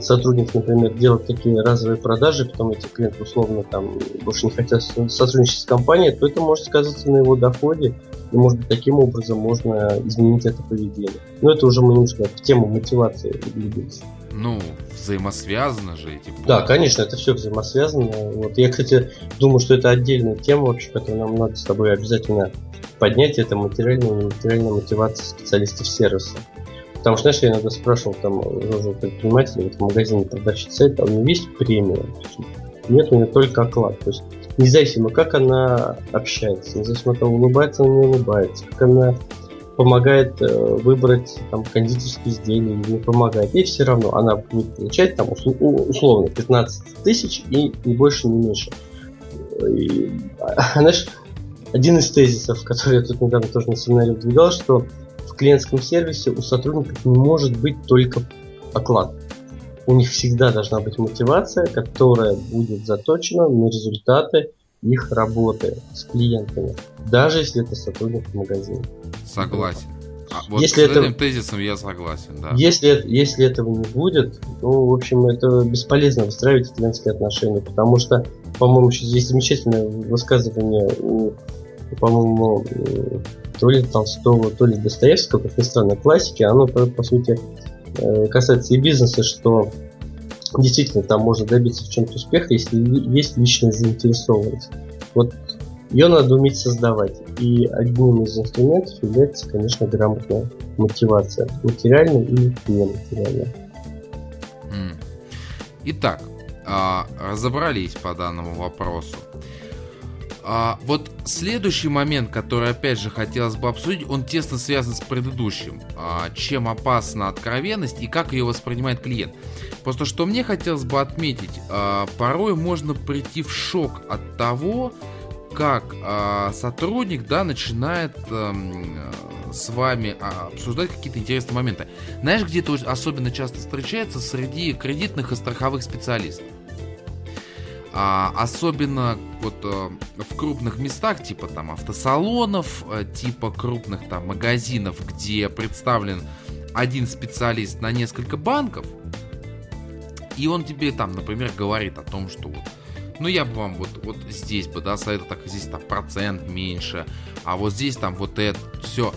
сотрудник, например, делает такие разовые продажи, потом эти клиенты условно там больше не хотят сотрудничать с компанией, то это может сказаться на его доходе, и может быть таким образом можно изменить это поведение. Но это уже мы немножко в тему мотивации двигаемся. Ну, взаимосвязаны же эти пункты. Да, конечно, это все взаимосвязано. Вот я, кстати, думаю, что это отдельная тема вообще, которую нам надо с тобой обязательно поднять. Это материальная и нематериальная мотивация специалистов сервиса. Потому что, знаешь, я иногда спрашивал там уже предпринимателя, вот в магазине продавщица у него есть премия? Нет, у нее только оклад. То есть независимо, как она общается, независимо от того, улыбается она не улыбается, как она помогает э, выбрать там кондитерские изделия или не помогает. И все равно она будет получать там условно 15 тысяч и не больше, не меньше. И, а, [LAUGHS] знаешь, один из тезисов, который я тут недавно тоже на семинаре выдвигал, что в клиентском сервисе у сотрудников не может быть только оклад. У них всегда должна быть мотивация, которая будет заточена на результаты их работы с клиентами, даже если это сотрудник в магазине. Согласен. А вот если с это, этим тезисом я согласен, да. Если, если этого не будет, ну, в общем, это бесполезно выстраивать клиентские отношения, потому что, по-моему, есть замечательное высказывание у, по-моему, то ли Толстого, то ли Достоевского, как ни странно, классики, оно, по, по сути, э, касается и бизнеса, что действительно там можно добиться в чем-то успеха, если есть личная заинтересованность. Вот ее надо уметь создавать. И одним из инструментов является, конечно, грамотная мотивация. Материальная и нематериальная. Итак, а, разобрались по данному вопросу. А, вот следующий момент, который опять же хотелось бы обсудить, он тесно связан с предыдущим. А, чем опасна откровенность и как ее воспринимает клиент. Просто что мне хотелось бы отметить, а, порой можно прийти в шок от того, как а, сотрудник да, начинает а, с вами а, обсуждать какие-то интересные моменты. Знаешь, где это особенно часто встречается среди кредитных и страховых специалистов. А, особенно вот а, в крупных местах, типа там автосалонов, а, типа крупных там магазинов, где представлен один специалист на несколько банков, и он тебе там, например, говорит о том, что вот, ну я бы вам вот, вот здесь бы, да, совет так здесь там процент меньше, а вот здесь там вот это, все.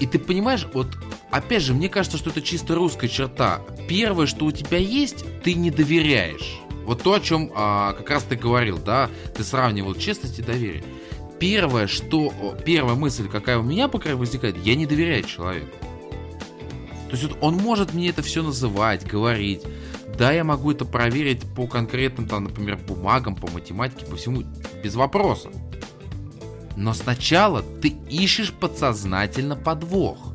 И ты понимаешь, вот опять же, мне кажется, что это чисто русская черта. Первое, что у тебя есть, ты не доверяешь. Вот то, о чем а, как раз ты говорил, да, ты сравнивал честность и доверие. Первое, что, первая мысль, какая у меня пока возникает, я не доверяю человеку. То есть вот он может мне это все называть, говорить. Да, я могу это проверить по конкретным, там, например, бумагам, по математике, по всему, без вопросов. Но сначала ты ищешь подсознательно подвох,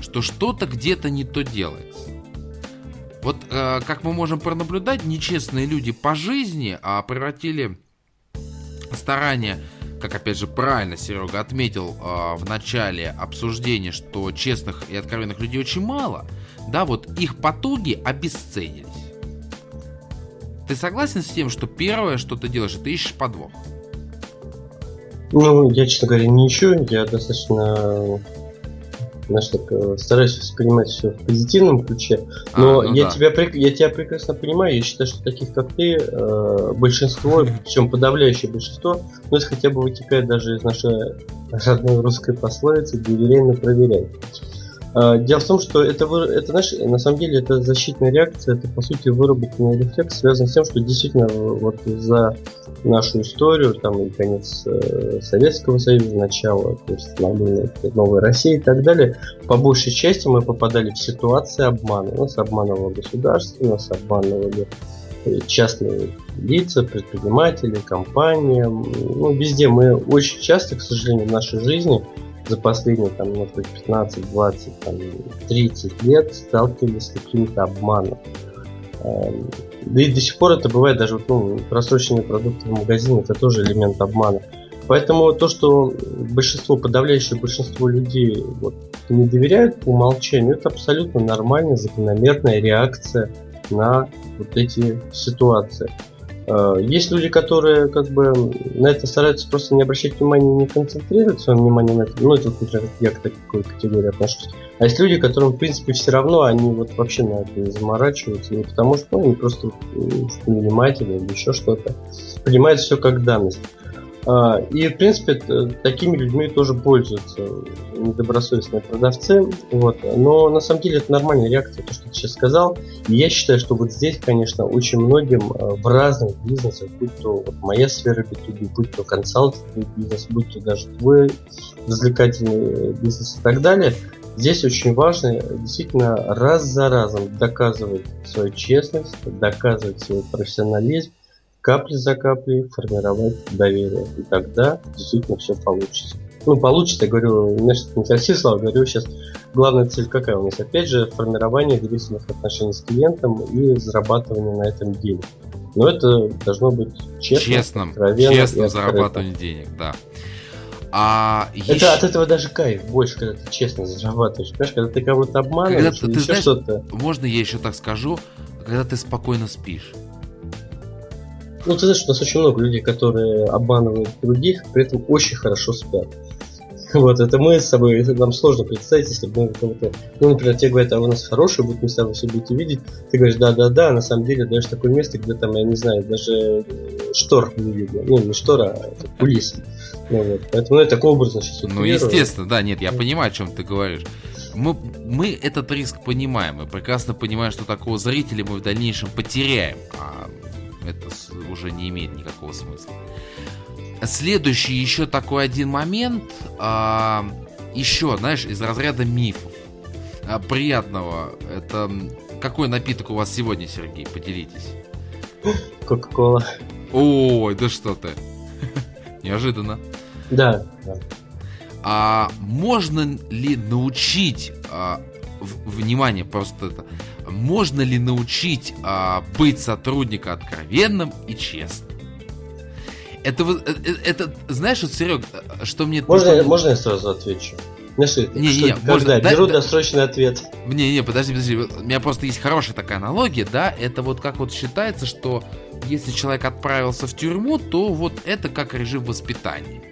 что что-то где-то не то делается. Вот э, как мы можем пронаблюдать, нечестные люди по жизни а превратили старания, как опять же правильно Серега отметил э, в начале обсуждения, что честных и откровенных людей очень мало, да, вот их потуги обесценились. Ты согласен с тем, что первое, что ты делаешь, это ищешь подвох? Ну, я, честно говоря, не ищу. Я достаточно знаешь, так, э, стараюсь воспринимать все в позитивном ключе. А, Но а, ну я, да. тебя, я тебя прекрасно понимаю. Я считаю, что таких, как ты, э, большинство, причем подавляющее большинство, ну, это хотя бы вытекает даже из нашей родной русской пословицы «доверяй, но проверяй». А, дело в том, что это, это знаешь, на самом деле это защитная реакция, это по сути выработанный рефлекс, связан с тем, что действительно вот за нашу историю, там и конец э, Советского Союза, начало то есть, новой России и так далее, по большей части мы попадали в ситуации обмана. Нас обманывало государство, нас обманывали э, частные лица, предприниматели, компании. Ну, везде мы очень часто, к сожалению, в нашей жизни за последние, там, может быть, 15, 20, там, 30 лет сталкивались с каким-то обманом. Эм, да и до сих пор это бывает даже ну, просроченные продукты в магазине, это тоже элемент обмана. Поэтому то, что большинство, подавляющее большинство людей вот, не доверяют по умолчанию, это абсолютно нормальная, закономерная реакция на вот эти ситуации. Э, есть люди, которые как бы на это стараются просто не обращать внимания, не концентрировать свое внимание на это. Ну, это, например, я к такой категории отношусь. А есть люди, которым, в принципе, все равно, они вот вообще на это не заморачиваются. Не потому что ну, они просто внимательны или еще что-то. Понимают все как данность. А, и, в принципе, такими людьми тоже пользуются недобросовестные продавцы. Вот. Но на самом деле это нормальная реакция, то, что ты сейчас сказал. И я считаю, что вот здесь, конечно, очень многим а, в разных бизнесах, будь то вот моя сфера B2B, будь то консалтинговый бизнес, будь то даже твой развлекательный бизнес и так далее, Здесь очень важно действительно раз за разом доказывать свою честность, доказывать свой профессионализм, капли за каплей формировать доверие. И тогда действительно все получится. Ну, получится, я говорю, значит, некрасивые слова, говорю сейчас, главная цель какая у нас? Опять же, формирование доверительных отношений с клиентом и зарабатывание на этом денег. Но это должно быть честно, честным, честным зарабатывание денег, да. А это еще... от этого даже кайф больше, когда ты честно зарабатываешь. Понимаешь, когда ты кого-то обманываешь, когда ты, ты знаешь, что-то. Можно я еще так скажу, когда ты спокойно спишь. Ну, ты знаешь, у нас очень много людей, которые обманывают других, при этом очень хорошо спят. [LAUGHS] Вот, это мы с собой, это нам сложно представить, если бы мы кого-то... Ну, например, тебе говорят, а у нас хорошие будут места, вы все будете видеть. Ты говоришь, да-да-да, на самом деле даешь такое место, где там, я не знаю, даже штор не видно. Ну, не штора, а кулисы. Ну, вот. Поэтому ну, такой образ сейчас Ну, естественно, да, нет, я понимаю, о чем ты говоришь. Мы, мы этот риск понимаем, мы прекрасно понимаем, что такого зрителя мы в дальнейшем потеряем, а это уже не имеет никакого смысла. Следующий еще такой один момент, а, еще, знаешь, из разряда мифов. А, приятного. Это какой напиток у вас сегодня, Сергей? Поделитесь. Кока-кола. Ой, да что ты. [LAUGHS] Неожиданно. Да. А можно ли научить а, в, внимание, просто это можно ли научить а, быть сотрудника откровенным и честным? Это, это, э, это знаешь, вот, Серег, что мне... Можно, только... можно я сразу отвечу? Знаешь, не, не, не, когда? Можно, Беру да, досрочный ответ. Не, не, подожди, подожди. У меня просто есть хорошая такая аналогия, да, это вот как вот считается, что если человек отправился в тюрьму, то вот это как режим воспитания.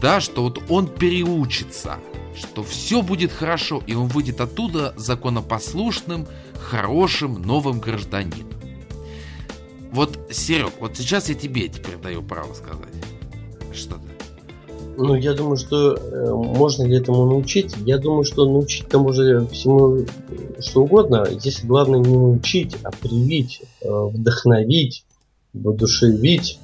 Да, что вот он переучится, что все будет хорошо, и он выйдет оттуда законопослушным, хорошим, новым гражданином. Вот, Серег, вот сейчас я тебе теперь даю право сказать что-то. Ну, я думаю, что э, можно ли этому научить? Я думаю, что научить-то можно всему что угодно. Здесь главное не научить, а привить, э, вдохновить, воодушевить,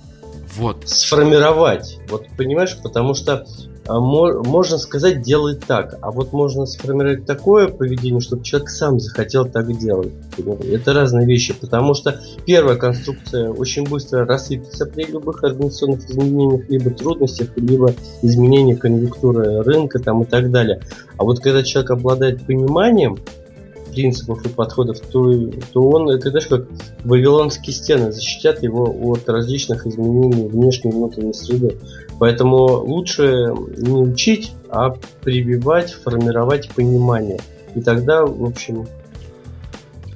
вот. сформировать. Вот понимаешь, потому что можно сказать, делай так, а вот можно сформировать такое поведение, чтобы человек сам захотел так делать. Это разные вещи, потому что первая конструкция очень быстро рассыпется при любых организационных изменениях, либо трудностях, либо изменении конъюнктуры рынка там, и так далее. А вот когда человек обладает пониманием, принципов и подходов, то, то он, это знаешь, как вавилонские стены защитят его от различных изменений внешней и внутренней среды. Поэтому лучше не учить, а прививать, формировать понимание. И тогда, в общем,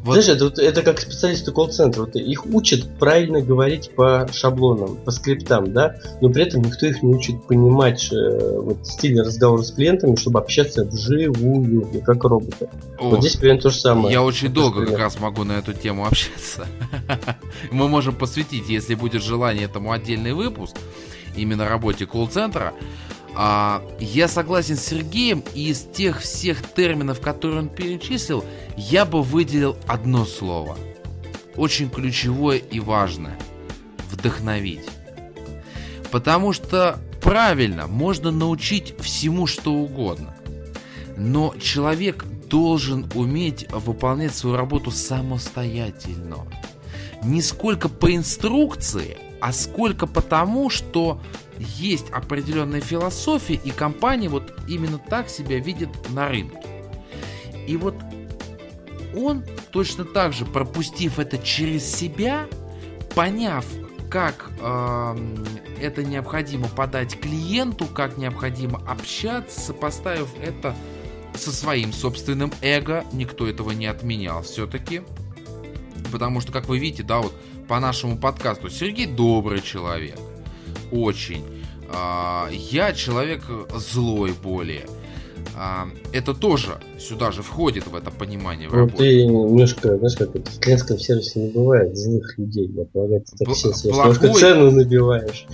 вот. Знаешь, это, это как специалисты колл-центра. Вот их учат правильно говорить по шаблонам, по скриптам, да, но при этом никто их не учит понимать э, вот, стиль разговора с клиентами, чтобы общаться вживую, не как роботы. О, вот здесь примерно то же самое. Я очень долго как раз могу на эту тему общаться. [LAUGHS] Мы можем посвятить, если будет желание, этому отдельный выпуск, именно работе колл-центра. А, я согласен с Сергеем, и из тех всех терминов, которые он перечислил, я бы выделил одно слово. Очень ключевое и важное. Вдохновить. Потому что правильно, можно научить всему что угодно. Но человек должен уметь выполнять свою работу самостоятельно. Не сколько по инструкции, а сколько потому, что есть определенная философия, и компания вот именно так себя видит на рынке. И вот он точно так же, пропустив это через себя, поняв, как э, это необходимо подать клиенту, как необходимо общаться, сопоставив это со своим собственным эго, никто этого не отменял все-таки. Потому что, как вы видите, да, вот по нашему подкасту, Сергей добрый человек. Очень. А, я человек злой более. А, это тоже сюда же входит в это понимание. В ну, ты немножко, знаешь, как это, в клиентском сервисе не бывает злых людей. Я полагаю, ты так все немножко цену набиваешь.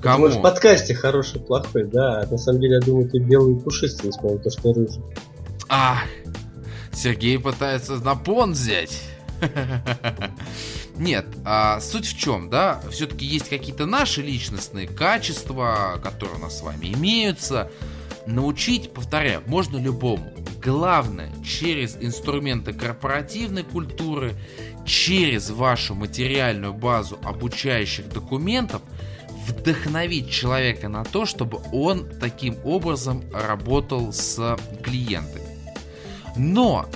Кому? Может, в подкасте хороший, плохой, да. А на самом деле, я думаю, ты белый и пушистый, несмотря на то, что рыжий. А, Сергей пытается на пон взять. [LAUGHS] Нет, а суть в чем, да? Все-таки есть какие-то наши личностные качества, которые у нас с вами имеются. Научить, повторяю, можно любому. Главное, через инструменты корпоративной культуры, через вашу материальную базу обучающих документов вдохновить человека на то, чтобы он таким образом работал с клиентами. Но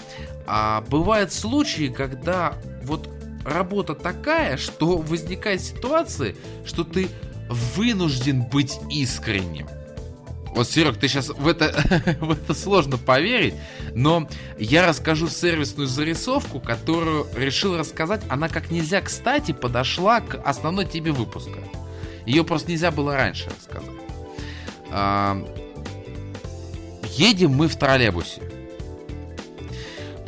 а, бывают случаи, когда вот работа такая, что возникает ситуация, что ты вынужден быть искренним. Вот, Серег, ты сейчас в это, [LAUGHS] в это сложно поверить, но я расскажу сервисную зарисовку, которую решил рассказать. Она как нельзя кстати подошла к основной теме выпуска. Ее просто нельзя было раньше рассказать. А, едем мы в троллейбусе.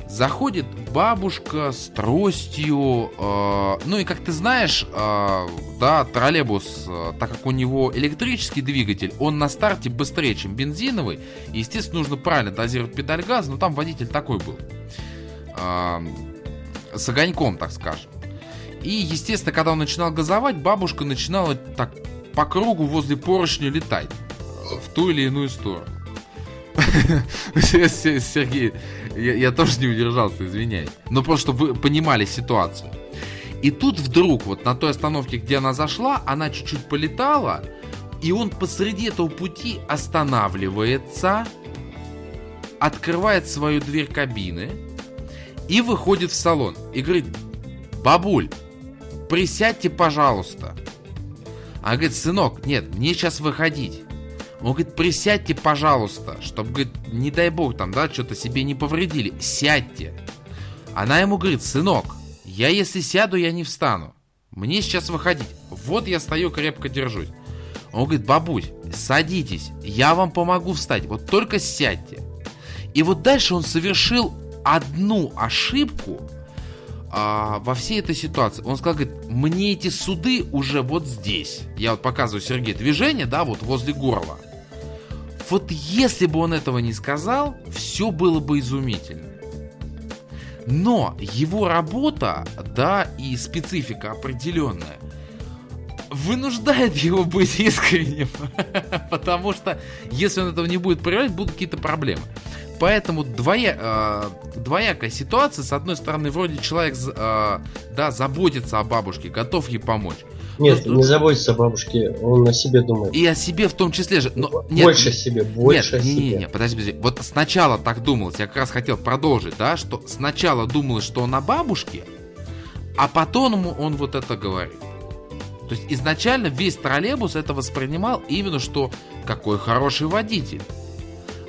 Заходит бабушка с тростью. Э, ну и как ты знаешь, э, да, троллейбус, э, так как у него электрический двигатель, он на старте быстрее, чем бензиновый. И, естественно, нужно правильно дозировать педаль газа, но там водитель такой был. Э, с огоньком, так скажем. И, естественно, когда он начинал газовать, бабушка начинала так по кругу возле поручня летать в ту или иную сторону. [LAUGHS] Сергей, я, я тоже не удержался, извиняюсь. Но просто, вы понимали ситуацию. И тут вдруг, вот на той остановке, где она зашла, она чуть-чуть полетала, и он посреди этого пути останавливается, открывает свою дверь кабины и выходит в салон. И говорит, бабуль, присядьте, пожалуйста. Она говорит, сынок, нет, мне сейчас выходить. Он говорит, присядьте, пожалуйста, чтобы, говорит, не дай бог там, да, что-то себе не повредили. Сядьте. Она ему говорит, сынок, я если сяду, я не встану. Мне сейчас выходить. Вот я стою, крепко держусь. Он говорит, бабусь, садитесь, я вам помогу встать, вот только сядьте. И вот дальше он совершил одну ошибку а, во всей этой ситуации. Он сказал, говорит, мне эти суды уже вот здесь. Я вот показываю Сергею движение, да, вот возле горла. Вот если бы он этого не сказал, все было бы изумительно. Но его работа, да, и специфика определенная, вынуждает его быть искренним. [LAUGHS] Потому что если он этого не будет проявлять, будут какие-то проблемы. Поэтому двоя, э, двоякая ситуация. С одной стороны, вроде человек э, да, заботится о бабушке, готов ей помочь. Нет, но, не заботится о бабушке, он о себе думает. И о себе в том числе же. Но, нет, больше себе, больше нет, себе. Не, не, не, подожди, подожди. Вот сначала так думалось, я как раз хотел продолжить, да, что сначала думалось, что он о бабушке, а потом он вот это говорит. То есть изначально весь троллейбус это воспринимал именно, что какой хороший водитель.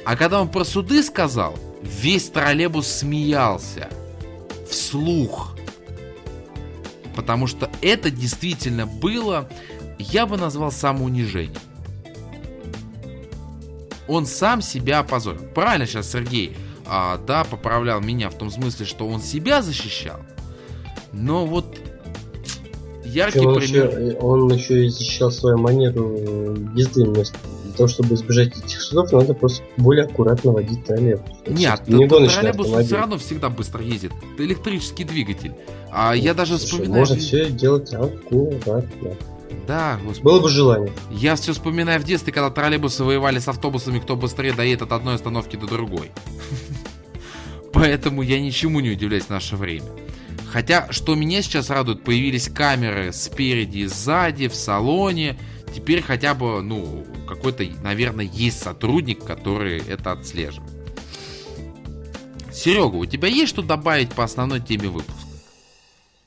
А когда он про суды сказал, весь троллейбус смеялся. Вслух. Потому что это действительно было, я бы назвал самоунижением. Он сам себя опозорил. Правильно сейчас Сергей, а, да, поправлял меня в том смысле, что он себя защищал. Но вот яркий он пример. Еще, он еще и защищал свою манеру езды вместо того, чтобы избежать этих судов, надо просто более аккуратно водить троллейбус. Нет, не троллейбус все равно всегда быстро ездит. Это электрический двигатель. А ну, я даже слушай, вспоминаю... Можно все делать аккуратно. Да, господи. Было бы желание. Я все вспоминаю в детстве, когда троллейбусы воевали с автобусами, кто быстрее доедет от одной остановки до другой. [LAUGHS] Поэтому я ничему не удивляюсь в наше время. Хотя, что меня сейчас радует, появились камеры спереди и сзади, в салоне. Теперь хотя бы, ну, какой-то, наверное, есть сотрудник, который это отслеживает. Серега, у тебя есть что добавить по основной теме выпуска?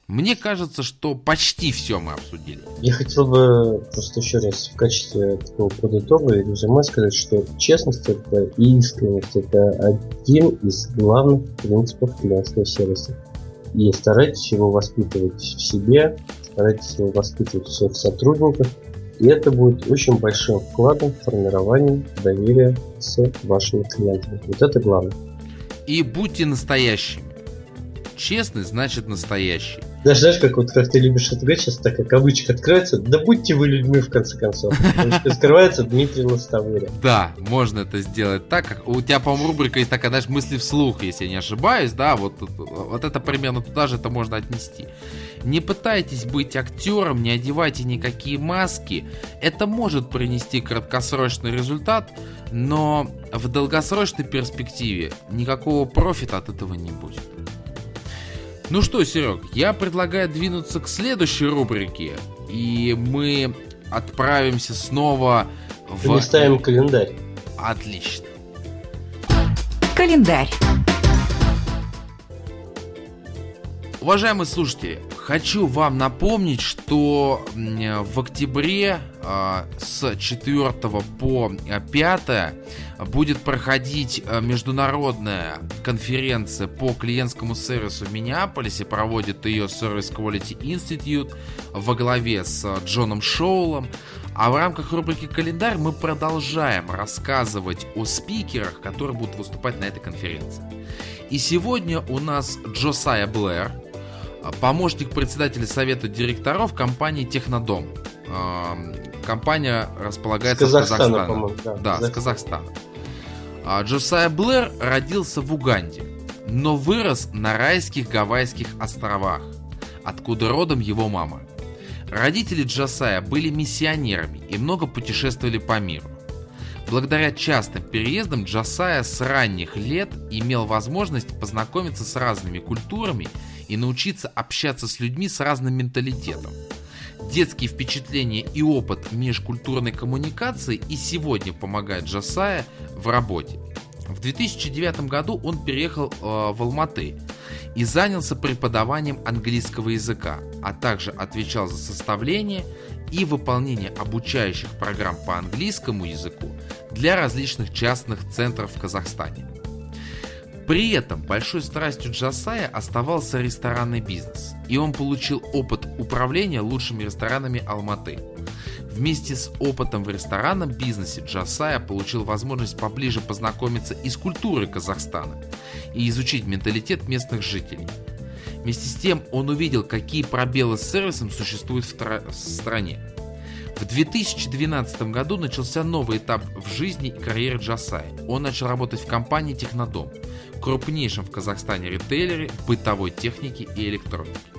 Мне кажется, что почти все мы обсудили. Я хотел бы просто еще раз в качестве такого подытога и резюме сказать, что честность это и искренность это один из главных принципов клиентского сервиса. И старайтесь его воспитывать в себе, старайтесь воспитывать всех сотрудников, и это будет очень большим вкладом в формирование доверия с вашими клиентами. Вот это главное. И будьте настоящими. Честный значит настоящий. Даже знаешь, как вот как ты любишь это говорить, сейчас такая кавычка откроется. Да будьте вы людьми, в конце концов. Открывается Дмитрий Лостовыря. Да, можно это сделать так, как у тебя, по-моему, рубрика есть такая, знаешь, мысли вслух, если я не ошибаюсь, да, вот, вот это примерно туда же это можно отнести. Не пытайтесь быть актером, не одевайте никакие маски. Это может принести краткосрочный результат, но в долгосрочной перспективе никакого профита от этого не будет. Ну что, Серег, я предлагаю двинуться к следующей рубрике. И мы отправимся снова в... Мы ставим календарь. Отлично. Календарь. Уважаемые слушатели, хочу вам напомнить, что в октябре а, с 4 по 5 будет проходить а, международная конференция по клиентскому сервису в Миннеаполисе. Проводит ее Service Quality Institute во главе с Джоном Шоулом. А в рамках рубрики «Календарь» мы продолжаем рассказывать о спикерах, которые будут выступать на этой конференции. И сегодня у нас Джосайя Блэр, помощник председателя совета директоров компании Технодом. Компания располагается Казахстана, в Казахстане. Да, да с Казахстана. А, Джосайя Блэр родился в Уганде, но вырос на райских Гавайских островах, откуда родом его мама. Родители Джосая были миссионерами и много путешествовали по миру. Благодаря частым переездам Джосая с ранних лет имел возможность познакомиться с разными культурами и научиться общаться с людьми с разным менталитетом. Детские впечатления и опыт межкультурной коммуникации и сегодня помогают Джасая в работе. В 2009 году он переехал э, в Алматы и занялся преподаванием английского языка, а также отвечал за составление и выполнение обучающих программ по английскому языку для различных частных центров в Казахстане. При этом большой страстью Джасая оставался ресторанный бизнес, и он получил опыт управления лучшими ресторанами Алматы. Вместе с опытом в ресторанном бизнесе Джасая получил возможность поближе познакомиться и с культурой Казахстана и изучить менталитет местных жителей. Вместе с тем он увидел, какие пробелы с сервисом существуют в, в стране. В 2012 году начался новый этап в жизни и карьере Джасая. Он начал работать в компании Технодом, крупнейшем в Казахстане ритейлере бытовой техники и электроники.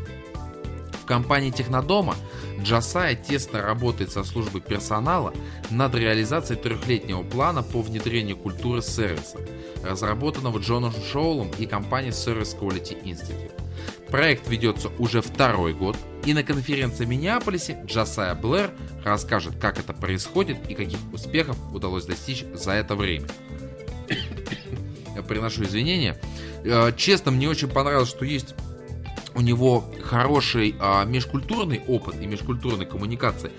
Компании Технодома Джасая тесно работает со службой персонала над реализацией трехлетнего плана по внедрению культуры сервиса, разработанного Джоном Шоулом и компанией Service Quality Institute. Проект ведется уже второй год, и на конференции в Миннеаполисе Джасая Блэр расскажет, как это происходит и каких успехов удалось достичь за это время. [COUGHS] Я приношу извинения. Э, честно, мне очень понравилось, что есть у него хороший а, межкультурный опыт и межкультурной коммуникации.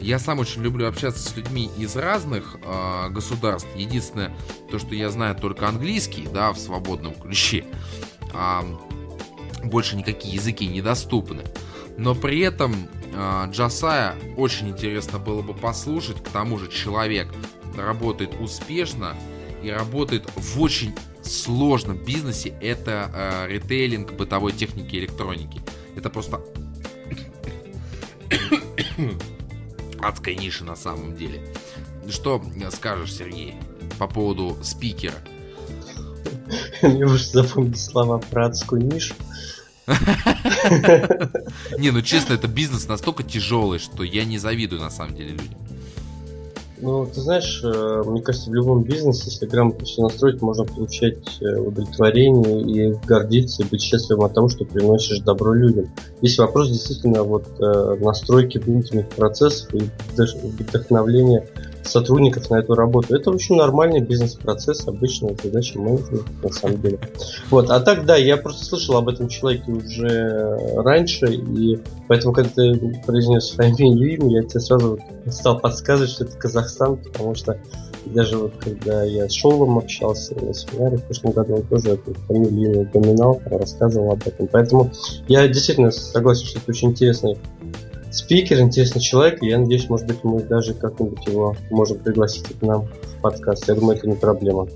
Я сам очень люблю общаться с людьми из разных а, государств. Единственное, то, что я знаю только английский, да, в свободном ключе. А, больше никакие языки недоступны. Но при этом э, Джасая очень интересно было бы послушать. К тому же человек работает успешно и работает в очень сложном бизнесе. Это э, ритейлинг бытовой техники и электроники. Это просто [COUGHS] адская ниша на самом деле. Что скажешь, Сергей, по поводу спикера? [LAUGHS] Мне уже запомнить слова про адскую нишу. [LAUGHS] Не, ну честно, это бизнес настолько тяжелый, что я не завидую на самом деле людям. Ну, ты знаешь, э, мне кажется, в любом бизнесе, если грамотно все настроить, можно получать э, удовлетворение и гордиться, и быть счастливым от того, что приносишь добро людям. Здесь вопрос действительно вот э, настройки внутренних процессов и вдохновления сотрудников на эту работу. Это очень нормальный бизнес-процесс, обычная задача менеджера, на самом деле. Вот, а так, да, я просто слышал об этом человеке уже раньше, и поэтому, когда ты произнес фамилию [LAUGHS] имя, я тебе сразу стал подсказывать, что это Казахстан, потому что даже вот когда я с Шоулом общался на семинаре в прошлом году, он тоже эту фамилию упоминал, рассказывал об этом. Поэтому я действительно согласен, что это очень интересный спикер, интересный человек, и я надеюсь, может быть, мы даже как-нибудь его можем пригласить к нам в подкаст. Я думаю, это не проблема.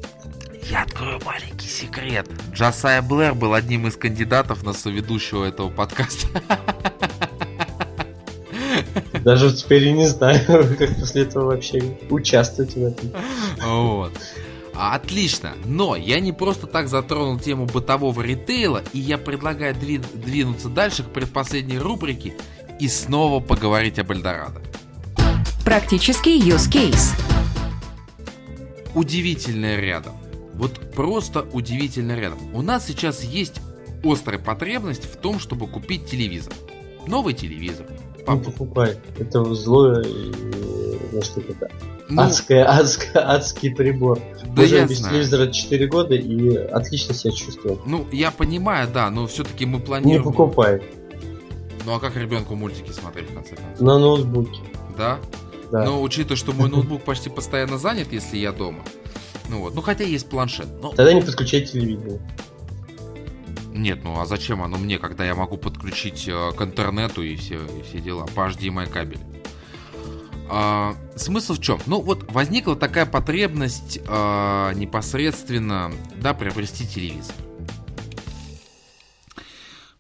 Я открою маленький секрет. Джасая Блэр был одним из кандидатов на соведущего этого подкаста. Даже теперь и не знаю, [LAUGHS] как после этого вообще участвовать в этом. Вот. Отлично, но я не просто так затронул тему бытового ритейла, и я предлагаю двинуться дальше к предпоследней рубрике и снова поговорить об Эльдорадо. Практический use case. Удивительное рядом. Вот просто удивительно рядом. У нас сейчас есть острая потребность в том, чтобы купить телевизор. Новый телевизор. Не покупай. Это злое ну, что это ну, адская, адская, адский прибор. Да Уже я без знаю. телевизора 4 года и отлично себя чувствую. Ну, я понимаю, да, но все-таки мы планируем... Не покупай. Ну а как ребенку мультики смотреть в конце концов? На ноутбуке. Да? Да. Но учитывая, что мой ноутбук почти постоянно занят, если я дома. Ну вот, ну хотя есть планшет. Но... Тогда не подключай телевизор. Нет, ну а зачем оно мне, когда я могу подключить э, к интернету и все, и все дела по HDMI кабелю? А, смысл в чем? Ну вот возникла такая потребность а, непосредственно, да, приобрести телевизор.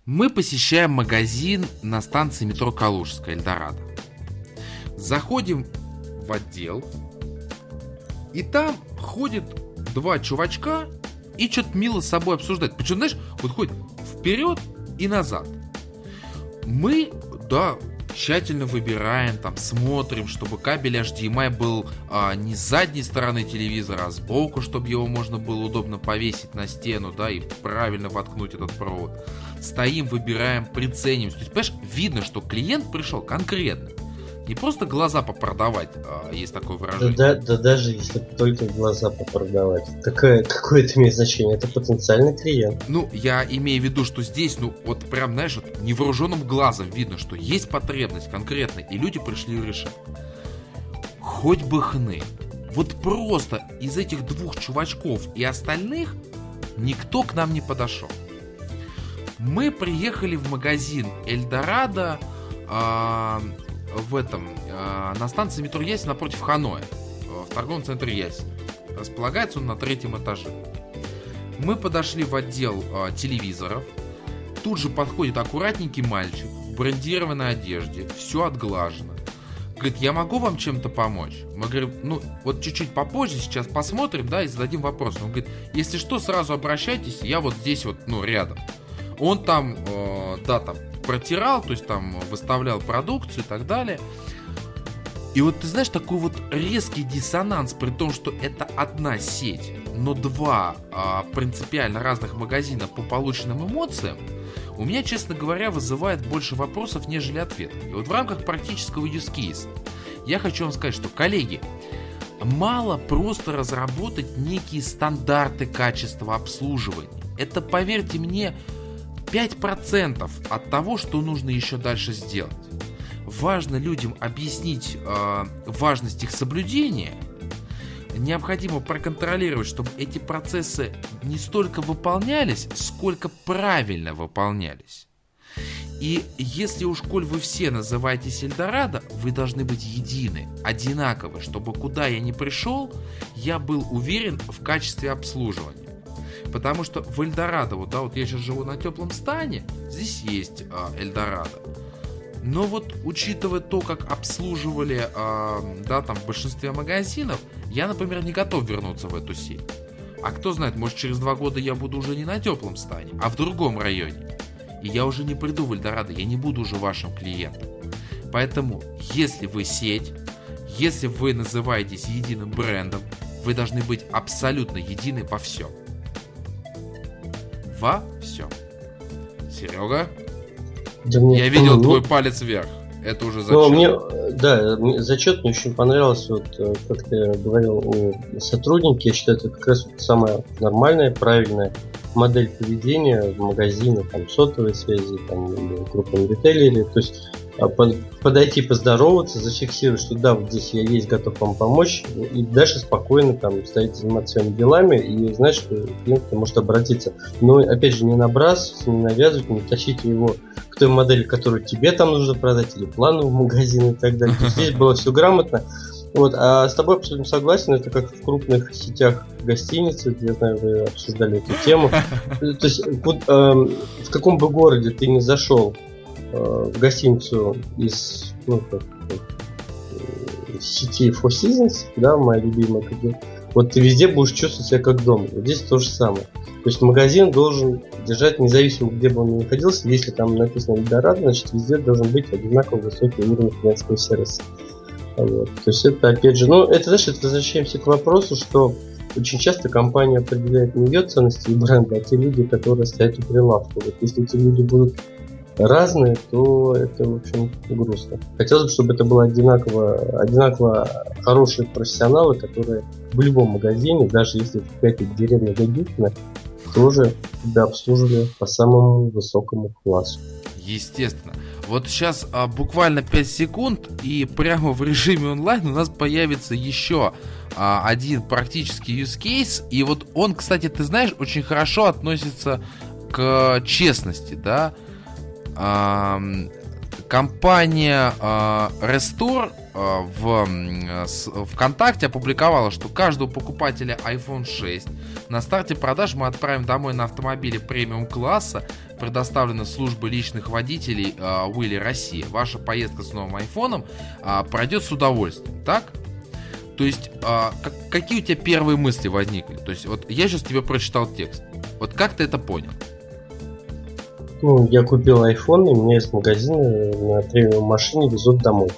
Мы посещаем магазин на станции метро Калужская, Эльдорадо. Заходим в отдел, и там ходит два чувачка и что-то мило с собой обсуждают. Причем, знаешь, вот ходит вперед и назад. Мы, да, тщательно выбираем, там смотрим, чтобы кабель HDMI был а, не с задней стороны телевизора, а с боку, чтобы его можно было удобно повесить на стену, да, и правильно воткнуть этот провод. Стоим, выбираем, приценимся. То есть, понимаешь, видно, что клиент пришел конкретно. Не просто глаза попродавать, а есть такое выражение. Да, да, да даже если только глаза попродавать. Какое, какое это имеет значение? Это потенциальный клиент. Ну, я имею в виду, что здесь, ну, вот прям, знаешь, вот невооруженным глазом видно, что есть потребность конкретная, и люди пришли решить. Хоть бы хны. Вот просто из этих двух чувачков и остальных никто к нам не подошел. Мы приехали в магазин Эльдорадо, э, в этом, э, на станции метро Ясень напротив Ханоя, э, в торговом центре Ясень. Располагается он на третьем этаже. Мы подошли в отдел э, телевизоров. Тут же подходит аккуратненький мальчик в брендированной одежде, все отглажено. Говорит, я могу вам чем-то помочь? Мы говорим, ну, вот чуть-чуть попозже, сейчас посмотрим, да, и зададим вопрос. Он говорит, если что, сразу обращайтесь, я вот здесь вот, ну, рядом. Он там, э, да, там, протирал, то есть там выставлял продукцию и так далее. И вот ты знаешь, такой вот резкий диссонанс, при том, что это одна сеть, но два а, принципиально разных магазина по полученным эмоциям, у меня, честно говоря, вызывает больше вопросов, нежели ответов. И вот в рамках практического use case я хочу вам сказать, что, коллеги, мало просто разработать некие стандарты качества обслуживания. Это, поверьте мне, 5% от того, что нужно еще дальше сделать. Важно людям объяснить э, важность их соблюдения. Необходимо проконтролировать, чтобы эти процессы не столько выполнялись, сколько правильно выполнялись. И если уж коль вы все называетесь Эльдорадо, вы должны быть едины, одинаковы, чтобы куда я ни пришел, я был уверен в качестве обслуживания. Потому что в Эльдорадо, вот, да, вот я сейчас живу на теплом стане, здесь есть а, Эльдорадо. Но вот учитывая то, как обслуживали, а, да, там в большинстве магазинов, я, например, не готов вернуться в эту сеть. А кто знает, может через два года я буду уже не на теплом стане, а в другом районе. И я уже не приду в Эльдорадо, я не буду уже вашим клиентом. Поэтому, если вы сеть, если вы называетесь единым брендом, вы должны быть абсолютно едины во всем во всем. Серега? Да Я видел ну, твой палец вверх. Это уже зачет. Ну, мне, да, мне, зачет мне очень понравился, вот, э, как ты говорил о сотруднике. Я считаю, это как раз самая нормальная, правильная модель поведения в магазинах, там, сотовой связи, там, или в крупном ритейлере. То есть подойти поздороваться, зафиксировать, что да, вот здесь я есть, готов вам помочь, и дальше спокойно там стоять заниматься своими делами и знать, что клиент может обратиться. Но опять же не набрасывать, не навязывать, не тащить его к той модели, которую тебе там нужно продать, или плановый магазин и так далее. Здесь было все грамотно. Вот, а с тобой абсолютно согласен, это как в крупных сетях гостиницы, я знаю, вы обсуждали эту тему. То есть, вот, э, в каком бы городе ты не зашел, в гостиницу из ну, как, э, сети Four Seasons, да, моя любимая, вот ты везде будешь чувствовать себя как дома. Вот здесь то же самое. То есть магазин должен держать независимо, где бы он ни находился, если там написано Эльдорадо, значит везде должен быть одинаково высокий уровень клиентского сервиса. Вот. То есть это опять же, ну это это возвращаемся к вопросу, что очень часто компания определяет не ее ценности и бренда, а те люди, которые стоят у прилавка. Вот если эти люди будут разные, то это, в общем, грустно. Хотелось бы, чтобы это было одинаково, одинаково хорошие профессионалы, которые в любом магазине, даже если это какая-то деревня Гагикина, тоже тебя обслуживали по самому высокому классу. Естественно. Вот сейчас а, буквально 5 секунд, и прямо в режиме онлайн у нас появится еще а, один практический use case. И вот он, кстати, ты знаешь, очень хорошо относится к честности, да компания а, Restore а, в ВКонтакте опубликовала, что каждого покупателя iPhone 6 на старте продаж мы отправим домой на автомобиле премиум класса, предоставленной службой личных водителей Уилли Россия. Ваша поездка с новым айфоном пройдет с удовольствием, так? То есть, какие у тебя первые мысли возникли? То есть, вот я сейчас тебе прочитал текст. Вот как ты это понял? Ну, я купил iPhone, и мне из магазина на премиум машине везут домой.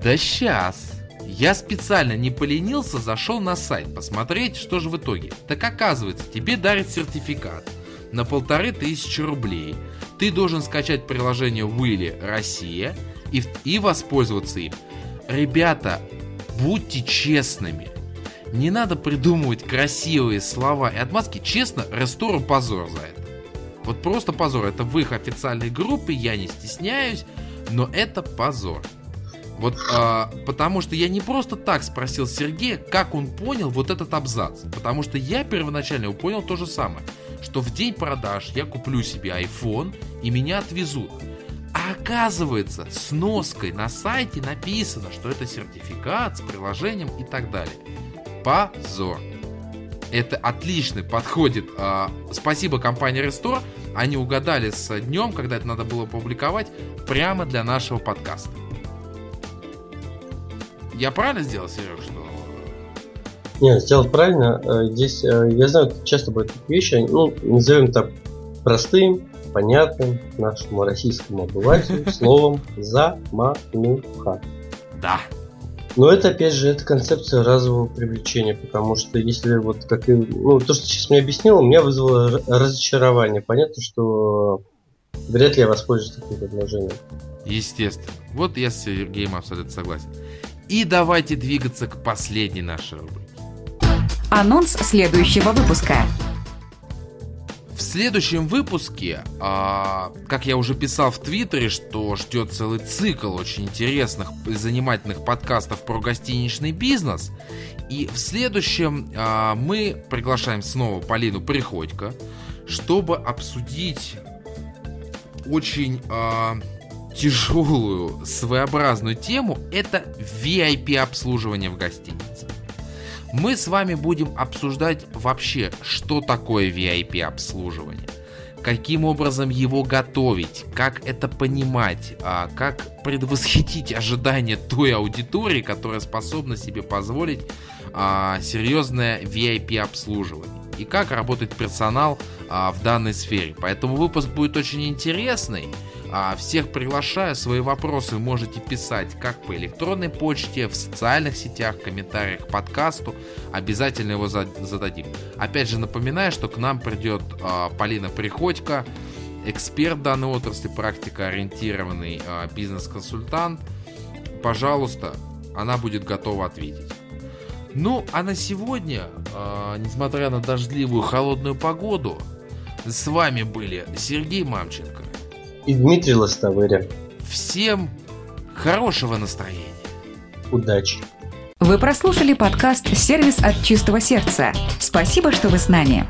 Да сейчас. Я специально не поленился, зашел на сайт посмотреть, что же в итоге. Так оказывается, тебе дарят сертификат на полторы тысячи рублей. Ты должен скачать приложение Willy Россия и, и воспользоваться им. Ребята, будьте честными. Не надо придумывать красивые слова и отмазки. Честно, Рестору позор за это. Вот просто позор. Это в их официальной группе, я не стесняюсь, но это позор. Вот а, потому что я не просто так спросил Сергея, как он понял вот этот абзац. Потому что я первоначально понял то же самое. Что в день продаж я куплю себе iPhone и меня отвезут. А оказывается, с ноской на сайте написано, что это сертификат с приложением и так далее. Позор. Это отлично подходит. А, спасибо компании Restore. Они угадали с днем, когда это надо было публиковать, прямо для нашего подкаста. Я правильно сделал, Серег, что... Нет, сделал правильно. Э, здесь, э, я знаю, часто бывают такие вещи, ну, назовем так простым, понятным нашему российскому обывателю [LAUGHS] словом «замануха». Да, но это, опять же, это концепция разового привлечения, потому что если вот как и... Ну, то, что сейчас мне объяснил, у меня вызвало разочарование. Понятно, что вряд ли я воспользуюсь таким предложением. Естественно. Вот я с Сергеем абсолютно согласен. И давайте двигаться к последней нашей рубрике. Анонс следующего выпуска. Следующем выпуске, а, как я уже писал в Твиттере, что ждет целый цикл очень интересных и занимательных подкастов про гостиничный бизнес. И в следующем а, мы приглашаем снова Полину Приходько, чтобы обсудить очень а, тяжелую, своеобразную тему. Это VIP обслуживание в гостинице мы с вами будем обсуждать вообще, что такое VIP обслуживание, каким образом его готовить, как это понимать, а как предвосхитить ожидания той аудитории, которая способна себе позволить а, серьезное VIP обслуживание и как работает персонал а, в данной сфере. Поэтому выпуск будет очень интересный. А, всех приглашаю, свои вопросы можете писать как по электронной почте, в социальных сетях, комментариях к подкасту. Обязательно его зададим. Опять же напоминаю, что к нам придет а, Полина Приходько, эксперт данной отрасли, практикоориентированный а, бизнес-консультант. Пожалуйста, она будет готова ответить. Ну, а на сегодня, несмотря на дождливую холодную погоду, с вами были Сергей Мамченко и Дмитрий Лостовыря. Всем Хорошего настроения. Удачи. Вы прослушали подкаст «Сервис от чистого сердца». Спасибо, что вы с нами.